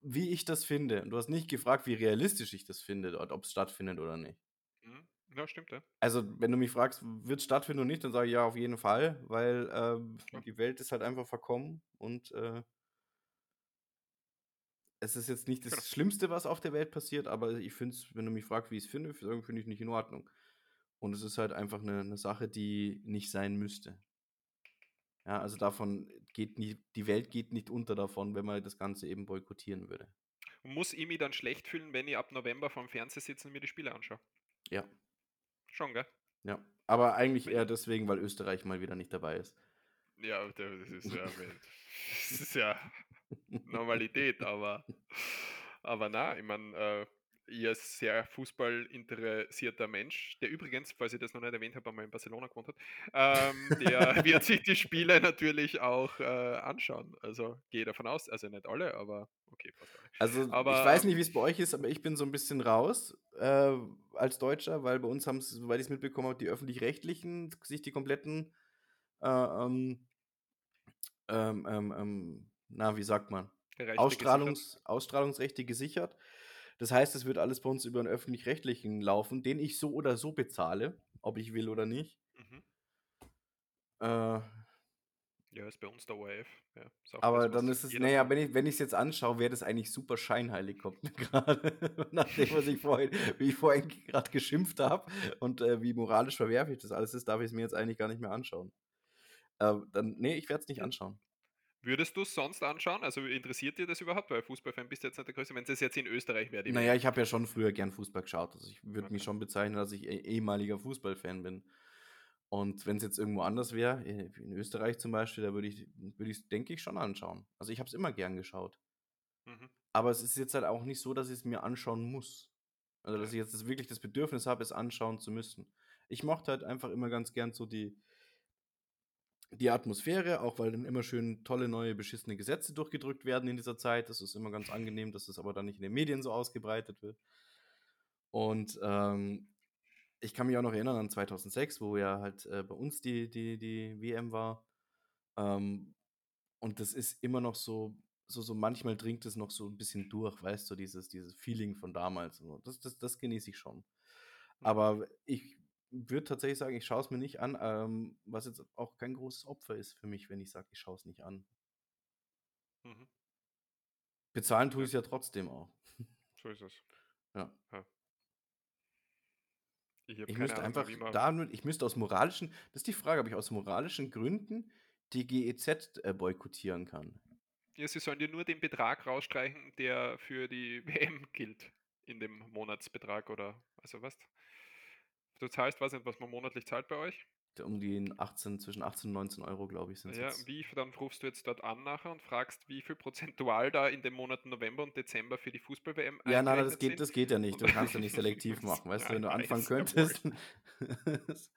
wie ich das finde. Und du hast nicht gefragt, wie realistisch ich das finde, und ob's stattfindet oder nicht. Mhm. Ja, stimmt, ja. Also, wenn du mich fragst, wird's stattfinden oder nicht, dann sage ich: „Ja, auf jeden Fall“, weil, ähm, Ja. die Welt ist halt einfach verkommen und, äh es ist jetzt nicht Genau. das Schlimmste, was auf der Welt passiert, aber ich finde es, wenn du mich fragst, wie ich's finde, finde finde ich nicht in Ordnung. Und es ist halt einfach 'ne 'ne Sache, die nicht sein müsste. Ja, also davon geht nie die Welt geht nicht unter davon, wenn man das Ganze eben boykottieren würde. Muss ich mich dann schlecht fühlen, wenn ich ab November vorm Fernseher sitze und mir die Spiele anschaue? Ja. Schon, gell? Ja, aber eigentlich eher deswegen, weil Österreich mal wieder nicht dabei ist. Ja, da das ist ja das ist ja Normalität, aber aber na, ich meine, äh, ich als sehr fußballinteressierter Mensch, der übrigens, falls ich das noch nicht erwähnt habe, einmal in Barcelona gewohnt hat, ähm, der wird sich die Spiele natürlich auch, äh, anschauen. Also, gehe davon aus also nicht alle, aber okay, fast alle. Also, ich Aber, weiß ähm nicht, wie's bei euch ist, aber ich bin so 'n bisschen raus, äh, als Deutscher, weil bei uns haben's, soweit ich's mitbekommen habe, die Öffentlich-Rechtlichen sich die kompletten, äh, ähm ähm, ähm, ähm, na, wie sagt man, Rechte gesichert? Ausstrahlungs Ausstrahlungsrechte gesichert. Das heißt, es wird alles bei uns über 'n Öffentlich-Rechtlichen laufen, den ich so oder so bezahle, ob ich will oder nicht. Mhm. Äh Ja, ist bei uns der ORF, ja. Aber das, dann ist es jeder na ja, zahlt. wenn ich wenn ich's jetzt anschaue, wäre das eigentlich super scheinheilig, kommt mir grade, nach dem, was ich vorhin wie ich vorhin grad geschimpft habe und, äh, wie moralisch verwerflich das alles ist, darf ich's mir jetzt eigentlich gar nicht mehr anschauen. Ähm, dann ne, ich werde es nicht anschauen. Würdest du's sonst anschauen? Also, interessiert dir das überhaupt? Weil Fußballfan bist du jetzt nicht der Größte. Wenn's das jetzt in Österreich wäre, die Na ja, WM. ich habe ja schon früher gern Fußball geschaut. Also, ich würde mich Okay. schon bezeichnen, dass ich eh ehemaliger Fußballfan bin. Und wenn's jetzt irgendwo anders wäre, in Österreich zum Beispiel, da würde ich würde ich's, denke ich, schon anschauen. Also, ich habe es immer gern geschaut. Mhm. Aber es ist jetzt halt auch nicht so, dass ich's mir anschauen muss. Also, dass ich jetzt wirklich das Bedürfnis habe, es anschauen zu müssen. Ich mochte halt einfach immer ganz gern so die die Atmosphäre, auch weil dann immer schön tolle, neue, beschissene Gesetze durchgedrückt werden in dieser Zeit. Das ist immer ganz angenehm, dass das aber dann nicht in den Medien so ausgebreitet wird. Und, ähm, ich kann mich auch noch erinnern an 2006, wo ja halt, äh, bei uns die die die WM war. Ähm, und das ist immer noch so so so manchmal dringt es noch so 'n bisschen durch, weißt du, dieses dieses Feeling von damals so. Das das das genieße ich schon. Mhm. Aber ich würde tatsächlich sagen, ich schaue es mir nicht an, ähm, was jetzt auch kein großes Opfer ist für mich, wenn ich sage, ich schaue es nicht an. Mhm. Bezahlen tue Ja. ich's ja trotzdem auch. So ist es. Ja. Ja. Ich Ich müsste Ahnung einfach nur ich müsste aus moralischen das ist die Frage, ob ich aus moralischen Gründen die GEZ, äh, boykottieren kann. Ja, sie sollen dir nur den Betrag rausstreichen, der für die WM gilt in dem Monatsbetrag oder also weißt du zahlst weiß nicht, was man monatlich zahlt bei euch? Um die 18 zwischen 18 und 19 €, glaube ich, sind's Ja, jetzt. wie dann rufst du jetzt dort an nachher und fragst, wie viel prozentual da in den Monaten November und Dezember für die Fußball-WM Ja, nein, das geht sind? das geht ja nicht. Du kannst ja nicht selektiv machen. Weißt du, wenn du anfangen könntest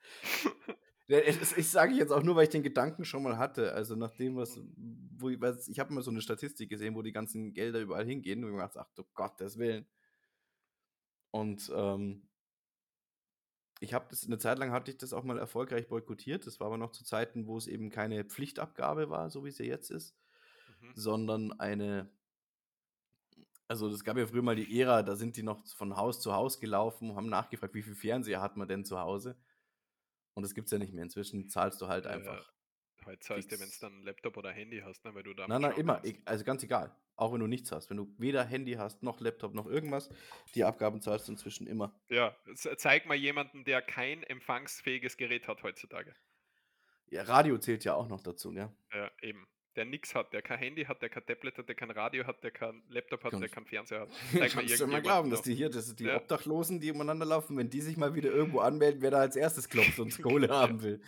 es ich sage jetzt auch nur, weil ich den Gedanken schon mal hatte. Also, nach dem, was Mhm. wo ich weiß ich habe mal so 'ne Statistik gesehen, wo die ganzen Gelder überall hingehen und mir gedacht: „Ach du Gottes Willen.“ Und, ähm ich habe das 'ne Zeit lang hatte ich das auch mal erfolgreich boykottiert. Das war aber noch zu Zeiten, wo es eben keine Pflichtabgabe war, so wie sie jetzt ist, Mhm. sondern eine also, es gab ja früher mal die Ära, da sind die noch von Haus zu Haus gelaufen, haben nachgefragt, wie viel Fernseher hat man denn zu Hause? Und das gibt's ja nicht mehr. Inzwischen zahlst du halt Ja, einfach. Heute zahlst du, wenn du dann 'n Laptop oder Handy hast, ne, weil du da na, schauen immer, kannst. also ganz egal, auch wenn du nichts hast. Wenn du weder Handy hast, noch Laptop, noch irgendwas, die Abgaben zahlst du inzwischen immer. Ja, zeig mal jemanden, der kein empfangsfähiges Gerät hat heutzutage. Ja, Radio zählt ja auch noch dazu, ja. Ja, eben. Der nix hat, der kein Handy hat, der kein Tablet hat, der kein Radio hat, der kein Laptop hat, der Kannst keinen Fernseher hat. Zeig mal kannst du mal glauben, dass die hier das die Ja. Obdachlosen, die umeinander laufen, wenn die sich mal wieder irgendwo anmelden, wer da als Erstes klopft und Kohle haben will.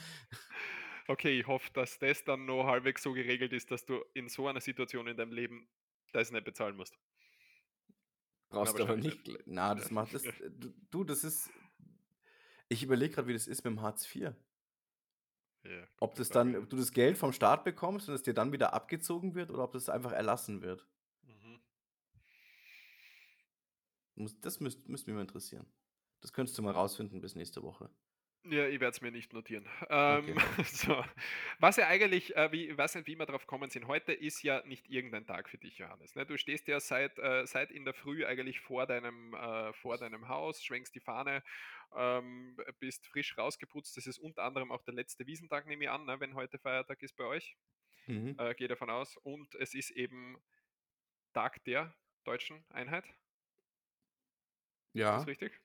Okay, ich hoffe, dass das dann noch halbwegs so geregelt ist, dass du in so einer Situation in deinem Leben das nicht bezahlen musst. Brauchst du aber nicht. gl na, das macht das äh, du das ist ich überlege grad, wie das ist mit'm Hartz IV. Ja, Ob das dann ob du das Geld vom Staat bekommst und es dir dann wieder abgezogen wird oder ob das einfach erlassen wird. Mhm. Das müsst müsste mich mal interessieren. Das könntest du mal rausfinden bis nächste Woche. Ja, ich werde es mir nicht notieren. Okay. Ähm, so. Was ja eigentlich, äh, wie ich weiß nicht, wie wir drauf gekommen sind. Heute ist ja nicht irgendein Tag für dich, Johannes, ne? Du stehst ja seit äh, seit in der Früh eigentlich vor deinem äh, vor deinem Haus, schwenkst die Fahne, ähm, bist frisch rausgeputzt. Das ist unter anderem auch der letzte Wiesntag, nehme ich an, ne, wenn heute Feiertag ist bei euch. Mhm. Äh, gehe davon aus. Und es ist eben Tag der Deutschen Einheit. Ist das Ja. richtig?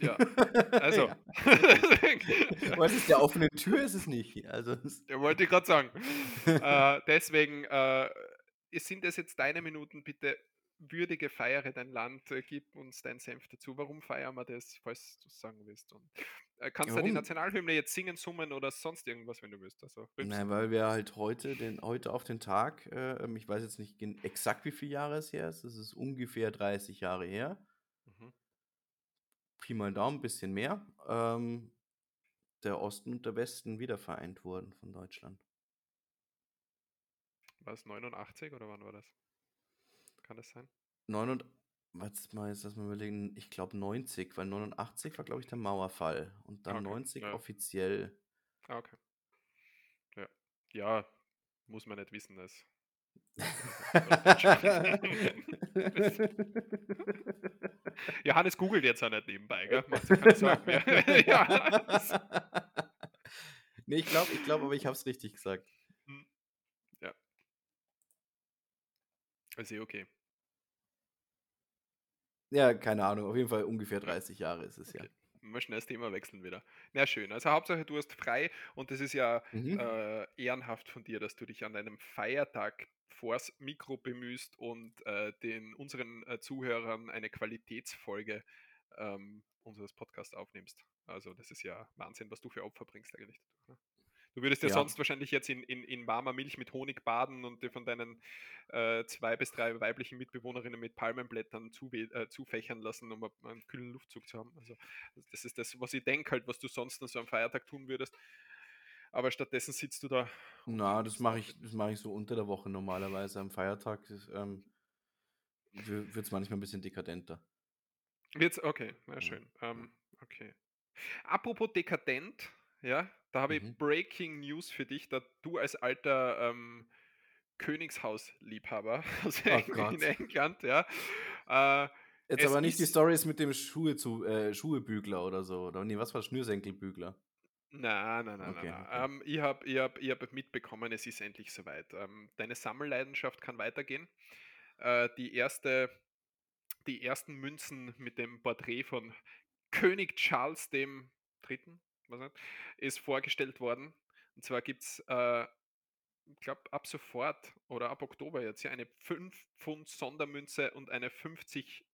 Ja. Also, Ja. Was ist der offene Tür ist es nicht. Also, es Ja, wollte ich grad sagen. Äh, deswegen, äh, sind es jetzt deine Minuten, bitte würdige, feiere dein Land, äh, gib uns deinen Senf dazu. Warum feiern wir das, falls du's sagen willst? Und, äh, kannst ja die? Nationalhymne jetzt singen, summen oder sonst irgendwas, wenn du willst. Also, rülpsen. weil wir halt heute den heute auf den Tag, äh, ähm, ich weiß jetzt nicht exakt, wie viele Jahre es her ist. Es ist ungefähr 30 Jahre her. Pi mal Daumen, bisschen mehr, ähm, der Osten und der Westen wiedervereint wurden von Deutschland. War's 89 oder wann war das? Kann das sein? Neunund warte mal, jetzt lass mal überlegen. Ich glaube 90, weil 89 war, glaube ich, der Mauerfall und Ah, dann okay. 90 Ja. offiziell. Ah, okay. Ja. Ja, muss man nicht wissen, das Johannes googelt jetzt auch nicht nebenbei, gell? Macht sich keine Sorgen mehr. Ja, das Ne, ich glaube ich glaube aber, ich habe es richtig gesagt. Hm. Ja. Eh okay. Ja, keine Ahnung, auf jeden Fall ungefähr Ja. 30 Jahre ist es, ja. Mal schnell das Thema wechseln wieder. Na schön. Also Hauptsache, du hast frei und das ist ja, Mhm. äh, ehrenhaft von dir, dass du dich an einem Feiertag vors Mikro bemühst und, äh, den unseren, äh, Zuhörern eine Qualitätsfolge, ähm, unseres Podcasts aufnimmst. Also, das ist ja Wahnsinn, was du für Opfer bringst eigentlich, ne? Du würdest ja Ja. sonst wahrscheinlich jetzt in in in warmer Milch mit Honig baden und dir von deinen, äh, 2 bis 3 weiblichen Mitbewohnerinnen mit Palmenblättern zuwe äh, zufächern lassen, um einen kühlen Luftzug zu haben. Also, das ist das, was ich denke halt, was du sonst an so einem Feiertag tun würdest. Aber stattdessen sitzt du da Na, das mache ich das mache ich so unter der Woche normalerweise. Am Feiertag ähm wi wird's manchmal 'n bisschen dekadenter. Wird's okay, na schön. Ähm, okay. Apropos dekadent, ja, da habe ich Mhm. Breaking News für dich, da du als alter, ähm, Königshausliebhaber aus Oh Eng in. England, ja, äh, Jetzt aber nicht die Storys mit dem Schuhe zu äh, Schuhebügler oder so, oder ne, was war's? Schnürsenkelbügler. Na, na, na, Okay, na. okay. Ähm, ich habe ich habe ich habe mitbekommen, es ist endlich so weit. Ähm, deine Sammelleidenschaft kann weitergehen. Äh, die erste die ersten Münzen mit dem Porträt von König Charles dem Dritten, weiß nicht, ist vorgestellt worden. Und zwar gibt's, äh, ich glaube, ab sofort oder ab Oktober jetzt, ja, eine 5 Pfund Sondermünze und eine 50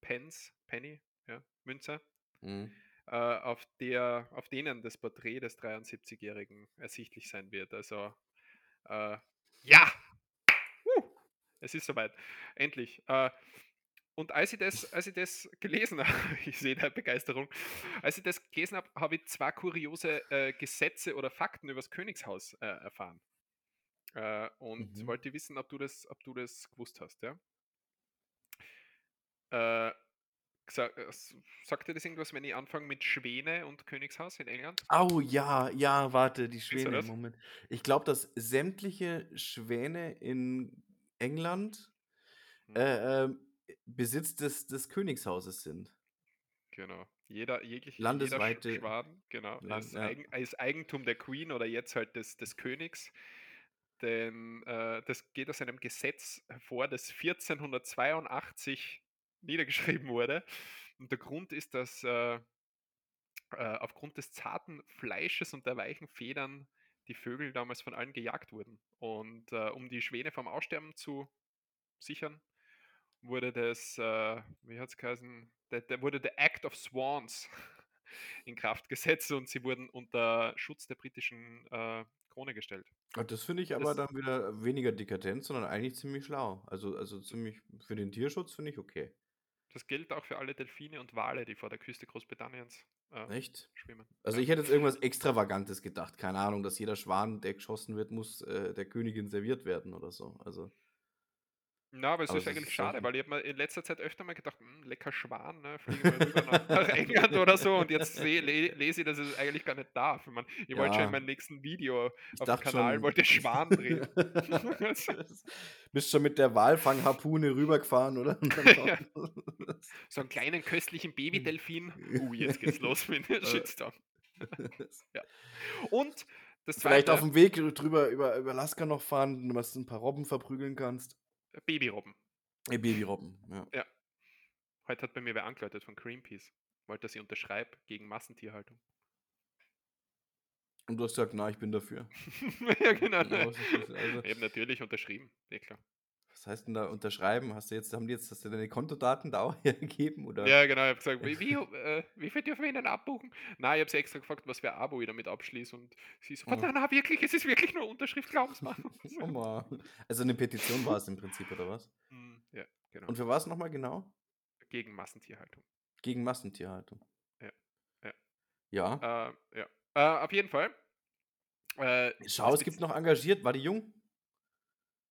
Pence Penny, ja, Münze, Mhm. äh, auf der auf denen das Porträt des 73-Jährigen ersichtlich sein wird. Also, äh, ja! Uh, es ist so weit. Endlich. Äh, und als ich das als ich das gelesen habe ich sehe deine Begeisterung. Als ich das gelesen habe, habe ich 2 kuriose, äh, Gesetze oder Fakten übers Königshaus, äh, erfahren. Äh, und Mhm. wollte wissen, ob du das ob du das gewusst hast, ja? Äh, äh, sagt dir das irgendwas, wenn ich anfange mit Schwäne und Königshaus in England? Au ja, ja, warte, die Schwäne, das? Moment. Ich glaube, dass sämtliche Schwäne in England, Mhm. Besitz des des Königshauses sind. Genau. Jeder, jeglich, jeder Sch- Landesweite Schwan, genau, Land, ist, ja. Eigen, ist Eigentum der Queen oder jetzt halt des, des Königs. Denn äh, das geht aus einem Gesetz hervor, das 1482 niedergeschrieben wurde. Und der Grund ist, dass äh, äh, aufgrund des zarten Fleisches und der weichen Federn die Vögel damals von allen gejagt wurden. Und äh, um die Schwäne vom Aussterben zu sichern, wurde das, äh, wie hat es geheißen, der, der wurde der Act of Swans in Kraft gesetzt und sie wurden unter Schutz der britischen äh, Krone gestellt. Und das finde ich aber Das, dann wieder weniger dekadent, sondern eigentlich ziemlich schlau. Also, also ziemlich für den Tierschutz finde ich okay. das gilt auch für alle Delfine und Wale, die vor der Küste Großbritanniens äh, Echt? schwimmen. Also ich hätte jetzt irgendwas Extravagantes gedacht. Keine Ahnung, dass jeder Schwan, der geschossen wird, muss äh, der Königin serviert werden oder so. Also, Na, aber es aber ist eigentlich ist schade, weil ich habe mir in letzter Zeit öfter mal gedacht, "Hm, lecker Schwan, ne, fliegen wir rüber nach, nach England oder so und jetzt seh, le, lese ich, dass ich es eigentlich gar nicht darf. Ich, mein, ich wollte schon in Ja, meinem nächsten Video ich auf dem Kanal, schon. wollte Schwan drehen. Bist schon mit der Walfangharpune rübergefahren, oder? Ja, so einen kleinen köstlichen Babydelfin. Uh, jetzt geht's los mit dem Äh, Shitstorm. Ja. Und das Vielleicht auf zweite, dem Weg drüber über, über Alaska noch fahren, dass du ein paar Robben verprügeln kannst. Babyrobben. Äh, Babyrobben, ja. Ja, heute hat bei mir wer angeläutet von Greenpeace. Wollte, dass ich unterschreibe gegen Massentierhaltung. Und du hast gesagt, na, ich bin dafür. ja, genau. Das? Also, Eben natürlich unterschrieben, ja klar. Was heißt denn da unterschreiben? Hast du jetzt, haben die jetzt, hast du deine Kontodaten da auch hergegeben? Oder? Ja, genau, ich habe gesagt, wie, wie, äh, wie viel dürfen wir Ihnen abbuchen? Nein, ich habe sie extra gefragt, was für ein Abo ich damit abschließe. Und sie so, Oh. na, na, wirklich, es ist wirklich nur Unterschrift, glauben Sie mal. Oh Mann. Also eine Petition war es im Prinzip, oder was? Hm, ja, genau. Und für was nochmal genau? Gegen Massentierhaltung. Gegen Massentierhaltung. Ja, ja. Ja. Äh, ja. Äh, auf jeden Fall. Äh, Schau, es gibt noch engagiert. War die jung?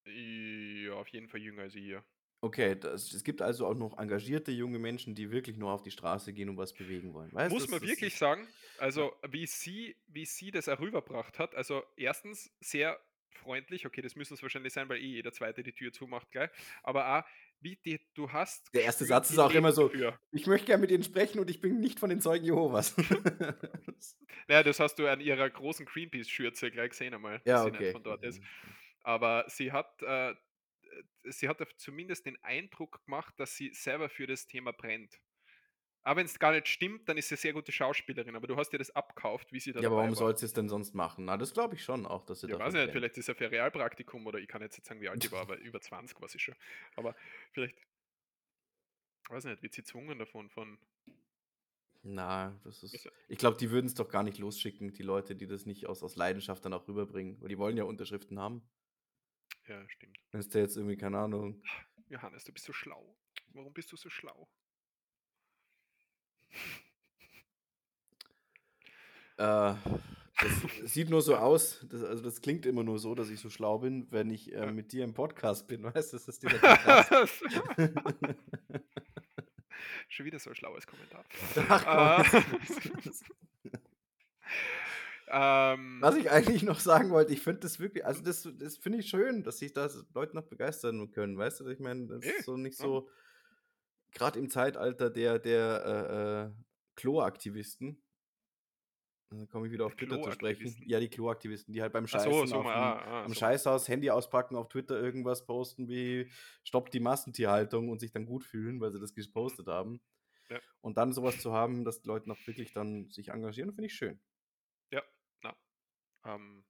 Ja, auf jeden Fall jünger als hier. Okay, das, es gibt also auch noch engagierte junge Menschen, die wirklich nur auf die Straße gehen und was bewegen wollen. Weißt, Muss das, man das wirklich sagen, also wie sie, wie sie das auch rübergebracht hat, also erstens sehr freundlich, okay, das müssen es wahrscheinlich sein, weil eh jeder Zweite die Tür zumacht gleich, aber auch, wie die, du hast der erste Satz ist auch immer so, dafür. ich möchte gerne mit Ihnen sprechen und ich bin nicht von den Zeugen Jehovas. Naja, das hast du an ihrer großen Greenpeace-Schürze gleich gesehen einmal, dass ja, sie nicht okay. von dort ist. Aber sie hat, äh, sie hat zumindest den Eindruck gemacht, dass sie selber für das Thema brennt. Aber wenn es gar nicht stimmt, dann ist sie eine sehr gute Schauspielerin. Aber du hast dir das abkauft, wie sie da Ja, aber warum war. soll sie es denn sonst machen? Na, das glaube ich schon auch, dass sie Ja, dafür weiß ich nicht, vielleicht ist er für Realpraktikum oder ich kann jetzt nicht sagen, wie alt die war, aber über 20 war sie schon. Aber vielleicht, weiß nicht, wird sie gezwungen davon von. Na, das ist. Ich glaube, die würden es doch gar nicht losschicken, die Leute, die das nicht aus, aus Leidenschaft dann auch rüberbringen. Weil die wollen ja Unterschriften haben. Ja, stimmt. Wenn es der jetzt irgendwie, keine Ahnung. Johannes, du bist so schlau. Warum bist du so schlau? Äh, das sieht nur so aus, das, also das klingt immer nur so, dass ich so schlau bin, wenn ich äh, mit dir im Podcast bin, weißt du? Das ist dieser Kontrast. Schon wieder so ein schlaues Kommentar. Ach komm. Äh, ähm, Was ich eigentlich noch sagen wollte, ich finde das wirklich, also das, das finde ich schön, dass sich das Leute noch begeistern können, weißt du? Ich meine, das ist so nicht so, gerade im Zeitalter der, der äh, äh, Klo-Aktivisten, da komme ich wieder auf Twitter zu sprechen. Ja, die Klo-Aktivisten, die halt beim Ach so, Scheißen so auf ah, ah, am so. Scheißhaus Handy auspacken, auf Twitter irgendwas posten wie Stoppt die Massentierhaltung und sich dann gut fühlen, weil sie das gepostet haben. Ja. Und dann sowas zu haben, dass die Leute noch wirklich dann sich engagieren, finde ich schön. Ähm,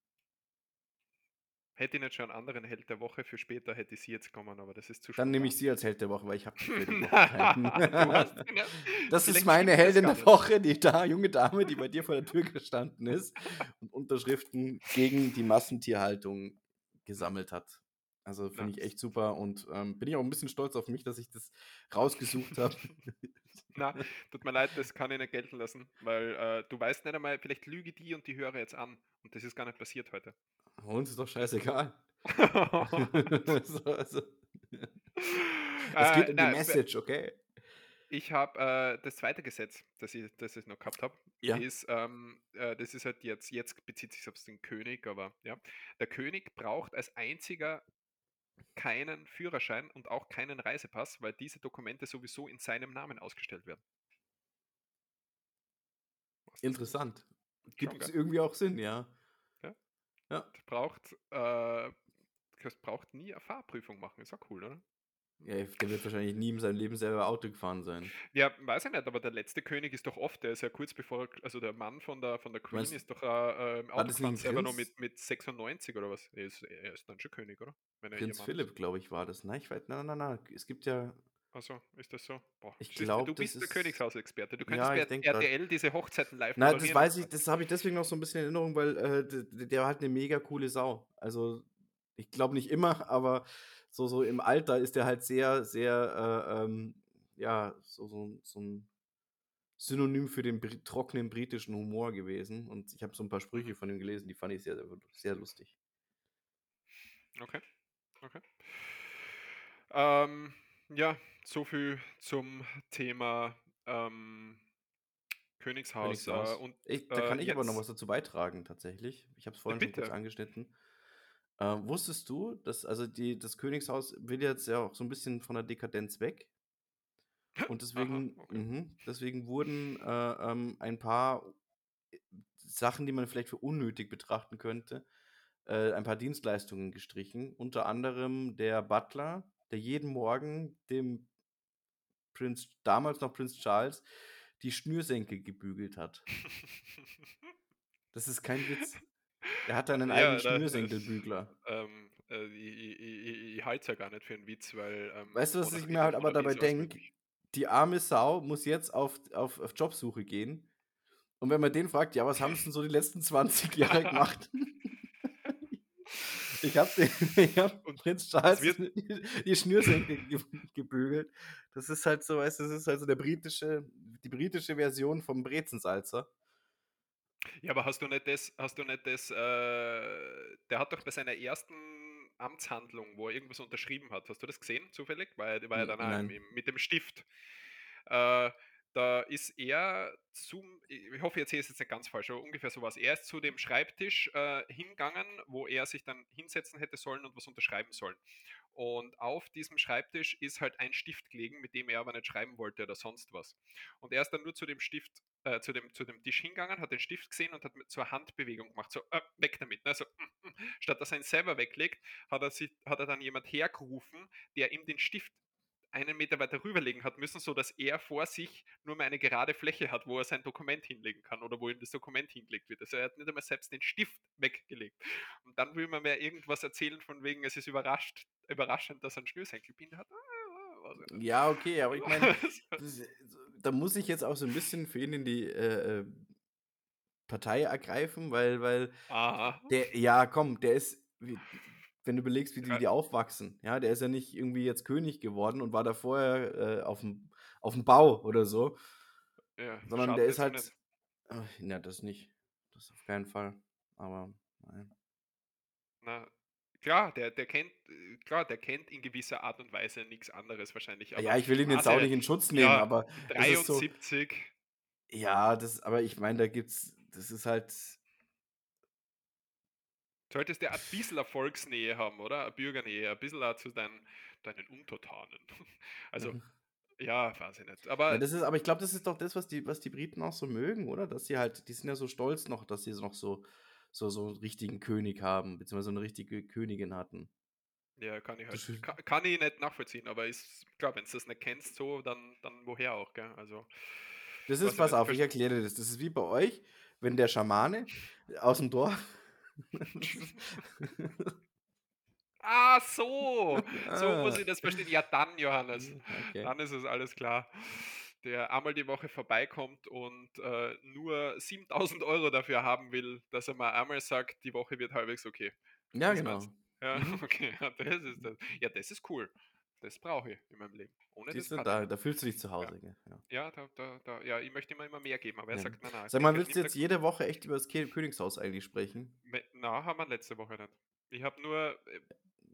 hätte ich nicht schon einen anderen Held der Woche für später, hätte ich sie jetzt kommen, aber das ist zu Dann nehme ich sie als Held der Woche, weil ich habe die Woche Das ist meine Heldin der. Woche, die da junge Dame, die bei dir vor der Tür gestanden ist und Unterschriften gegen die Massentierhaltung gesammelt hat. Also finde ich echt super und ähm, bin ich auch ein bisschen stolz auf mich, dass ich das rausgesucht habe. Na, tut mir leid, das kann ich nicht gelten lassen, weil äh, du weißt nicht einmal, vielleicht lüge die und die höre jetzt an. Und das ist gar nicht passiert heute. Uns ist doch scheißegal. so, also, es Äh, geht um die Message, okay? Ich habe äh, das zweite Gesetz, das ich, das ich noch gehabt habe, Ja. ist, ähm, äh, das ist halt jetzt, jetzt bezieht sich auf den König, aber ja, der König braucht als einziger keinen Führerschein und auch keinen Reisepass, weil diese Dokumente sowieso in seinem Namen ausgestellt werden. Interessant. Gibt gell? irgendwie auch Sinn, ja. Ja. Ja. Braucht, äh, das braucht nie eine Fahrprüfung machen. Ist auch cool, oder? Ja, der wird wahrscheinlich nie in seinem Leben selber Auto gefahren sein. Ja, weiß ich nicht, aber der letzte König ist doch oft, der ist ja kurz bevor, also der Mann von der, von der Queen Meinst- ist doch äh, im war Auto gefahren, selber noch Prinz? mit, mit 96 oder was? Er ist, er ist dann schon König, oder? Er Prinz Philipp, glaube ich, war das. Nein, ich weiß, nein, nein, nein. Es gibt ja. Also, ist das so? Boah, Ich siehst du, bist der Königshausexperte. Du Ja, könntest ich bei. RTL diese Hochzeiten live nein, das weiß ich, das habe ich deswegen noch so ein bisschen in Erinnerung, weil äh, der, der war halt eine mega coole Sau. Also, ich glaube nicht immer, aber so, so im Alter ist der halt sehr, sehr, äh, ähm, ja, so, so, so ein Synonym für den Bri trockenen britischen Humor gewesen. Und ich habe so ein paar Sprüche Mhm. von ihm gelesen, die fand ich sehr, sehr, sehr lustig. Okay, okay. Ähm, ja, so viel zum Thema ähm, Königshaus. Königshaus. Äh, und Ich, da äh, kann ich aber noch jetzt- was dazu beitragen, tatsächlich. Ich habe es vorhin schon kurz bitte. angeschnitten. Ähm, wusstest du, dass also die, das Königshaus will jetzt ja auch so ein bisschen von der Dekadenz weg? Und deswegen, okay. mhm, deswegen wurden äh, ähm, ein paar äh, Sachen, die man vielleicht für unnötig betrachten könnte, äh, ein paar Dienstleistungen gestrichen. Unter anderem der Butler, der jeden Morgen dem Prinz, damals noch Prinz Charles, die Schnürsenkel gebügelt hat. Das ist kein Witz. Er hat einen Ja, eigenen da- Schnürsenkelbügler. ähm, äh, ich, ich, ich, halte ja gar nicht für einen Witz, weil. Ähm, Weißt du, was ich mir halt aber dabei denke? Die arme Sau muss jetzt auf, auf, auf Jobsuche gehen. Und wenn man den fragt, ja, was haben sie denn so die letzten 20 Jahre gemacht? ich habe ich hab Prinz Charles die, die Schnürsenkel ge gebügelt. Das ist halt so, weißt du, das ist halt so der britische, die britische Version vom Brezensalzer. Ja, aber hast du nicht das, hast du nicht das, äh, der hat doch bei seiner ersten Amtshandlung, wo er irgendwas unterschrieben hat, hast du das gesehen, zufällig? Weil er war ja dann mit dem Stift. Äh, da ist er zum, ich hoffe, ich erzähle es jetzt nicht ganz falsch, aber ungefähr sowas. Er ist zu dem Schreibtisch äh, hingegangen, wo er sich dann hinsetzen hätte sollen und was unterschreiben sollen. Und auf diesem Schreibtisch ist halt ein Stift gelegen, mit dem er aber nicht schreiben wollte oder sonst was. Und er ist dann nur zu dem Stift, äh, zu, dem, zu dem Tisch hingegangen, hat den Stift gesehen und hat mit so eine Handbewegung gemacht, so äh, weg damit. Ne? So, mm, mm. Statt dass er ihn selber weglegt, hat er, sich, hat er dann jemand hergerufen, der ihm den Stift einen Meter weiter rüberlegen hat müssen, so dass er vor sich nur mal eine gerade Fläche hat, wo er sein Dokument hinlegen kann oder wo ihm das Dokument hingelegt wird. Also er hat nicht einmal selbst den Stift weggelegt. Und dann will man mir irgendwas erzählen von wegen, es ist überrascht, überraschend, dass er einen Schnürsenkelbinder hat. Ah, ich nicht. Ja, okay, aber ich meine, das, da muss ich jetzt auch so ein bisschen für ihn in die äh, äh, Partei ergreifen, weil, weil Aha. der, ja, komm, der ist, wie, wenn du überlegst, wie die, Ja. die aufwachsen, ja, der ist ja nicht irgendwie jetzt König geworden und war da vorher äh, auf dem auf dem Bau oder so, Ja, sondern der ist halt, nicht. Ach, ja, das nicht, das auf keinen Fall, aber nein. Na, klar, der, der kennt, äh, klar, der kennt in gewisser Art und Weise nichts anderes wahrscheinlich. Ja, ich will ihn jetzt auch nicht in Schutz nehmen, ja, aber es ist so, 73. ja, das, aber ich meine, da gibt's, das ist halt, Solltest du ein bisschen Erfolgsnähe haben, oder? Eine Bürgernähe, ein bisschen zu deinen, deinen Untertanen. Also, Mhm. ja, weiß ich nicht. Ja, Aber das ist, aber ich glaube, das ist doch das, was die, was die Briten auch so mögen, oder? Dass sie halt, die sind ja so stolz noch, dass sie noch so, so, so einen richtigen König haben, beziehungsweise eine richtige Königin hatten. ja, kann ich halt, kann, kann ich nicht nachvollziehen, aber ist klar, wenn du das nicht kennst, so, dann, dann woher auch, gell? Also, Das ist, ich pass auf, ich erkläre dir das. Das ist wie bei euch, wenn der Schamane aus dem Dorf. Ah, so! So muss Ah. ich das verstehen. Ja, dann, Johannes. Okay. Dann ist es alles klar. Der einmal die Woche vorbeikommt und äh, nur 7000 Euro dafür haben will, dass er mal einmal sagt, die Woche wird halbwegs okay. Ja, das genau. meinst Ja, Mhm. okay. Ja, das ist das. Ja, das ist cool. Das brauche ich in meinem Leben. Ohne Siehst das du, da, da fühlst du dich zu Hause. gell? Ja. Ja, da, da, da, ja, ich möchte immer, immer mehr geben, aber er Ja. sagt, nein, nein. Sag mal, willst du jetzt jede Woche echt über das Königshaus eigentlich sprechen? Na, haben wir letzte Woche nicht. Ich habe nur, äh,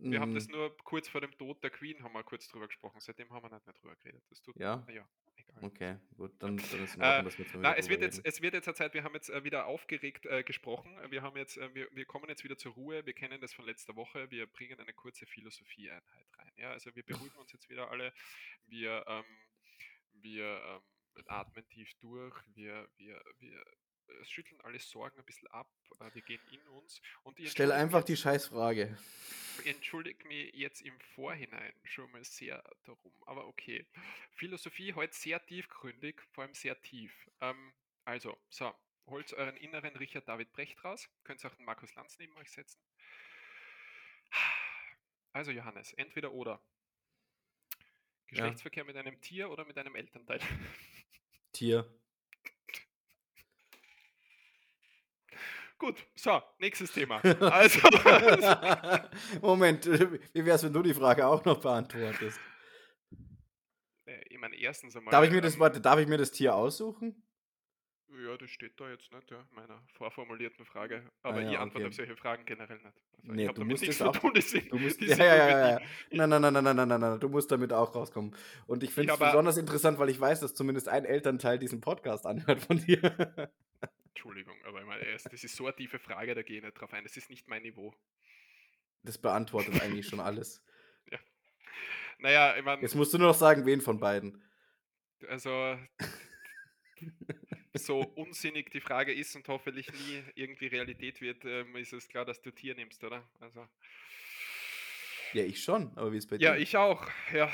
wir haben das Mm, nur kurz vor dem Tod der Queen haben wir kurz drüber gesprochen. Seitdem haben wir nicht mehr drüber geredet. Das tut, Ja? ja. Okay, gut, dann, dann ist in Äh, Ordnung, dass wir jetzt Na, es wird, jetzt, es wird jetzt eine Zeit, wir haben jetzt äh, wieder aufgeregt äh, gesprochen. Wir, haben jetzt, äh, wir, wir kommen jetzt wieder zur Ruhe. Wir kennen das von letzter Woche. Wir bringen eine kurze Philosophieeinheit rein. Ja? Also wir beruhigen uns jetzt wieder alle. Wir, ähm, wir ähm, atmen tief durch. Wir, wir, wir schütteln alle Sorgen ein bisschen ab, äh, wir gehen in uns. Und ich Stell einfach die Scheißfrage. entschuldige mich jetzt im Vorhinein schon mal sehr darum. Aber okay. Philosophie heute sehr tiefgründig, vor allem sehr tief. Ähm, also, so, holt euren inneren Richard David Brecht raus. Könnt auch den Markus Lanz neben euch setzen. Also, Johannes, entweder oder. Ja, Geschlechtsverkehr mit einem Tier oder mit einem Elternteil. Tier. Gut, so, nächstes Thema. Also, Moment, wie wär's, wenn du die Frage auch noch beantwortest? äh, ich meine, erstens Darf einmal, ich mir das, ähm, warte, darf ich mir das Tier aussuchen? ja, das steht da jetzt nicht, ja, in meiner vorformulierten Frage. Ah Aber ich ja, antworte okay. auf solche Fragen generell nicht. Also, ich Nee, du musst es auch. tun, Du musst. Ja, ja, ja, ja. Nein, nein, nein, nein, nein, nein, nein, nein. Du musst damit auch rauskommen. Und ich Ich finde es besonders interessant, weil ich weiß, dass zumindest ein Elternteil diesen Podcast anhört von dir. Entschuldigung, aber ich meine, erst, das ist so eine tiefe Frage, da gehe ich nicht drauf ein. Das ist nicht mein Niveau. Das beantwortet eigentlich schon alles. Ja. Naja, ich meine, Jetzt musst du nur noch sagen, wen von beiden. also so unsinnig die Frage ist und hoffentlich nie irgendwie Realität wird, ähm, ist es klar, dass du Tier nimmst, oder? Also, Ja, ich schon, aber wie ist bei ja, dir? ich auch, ja.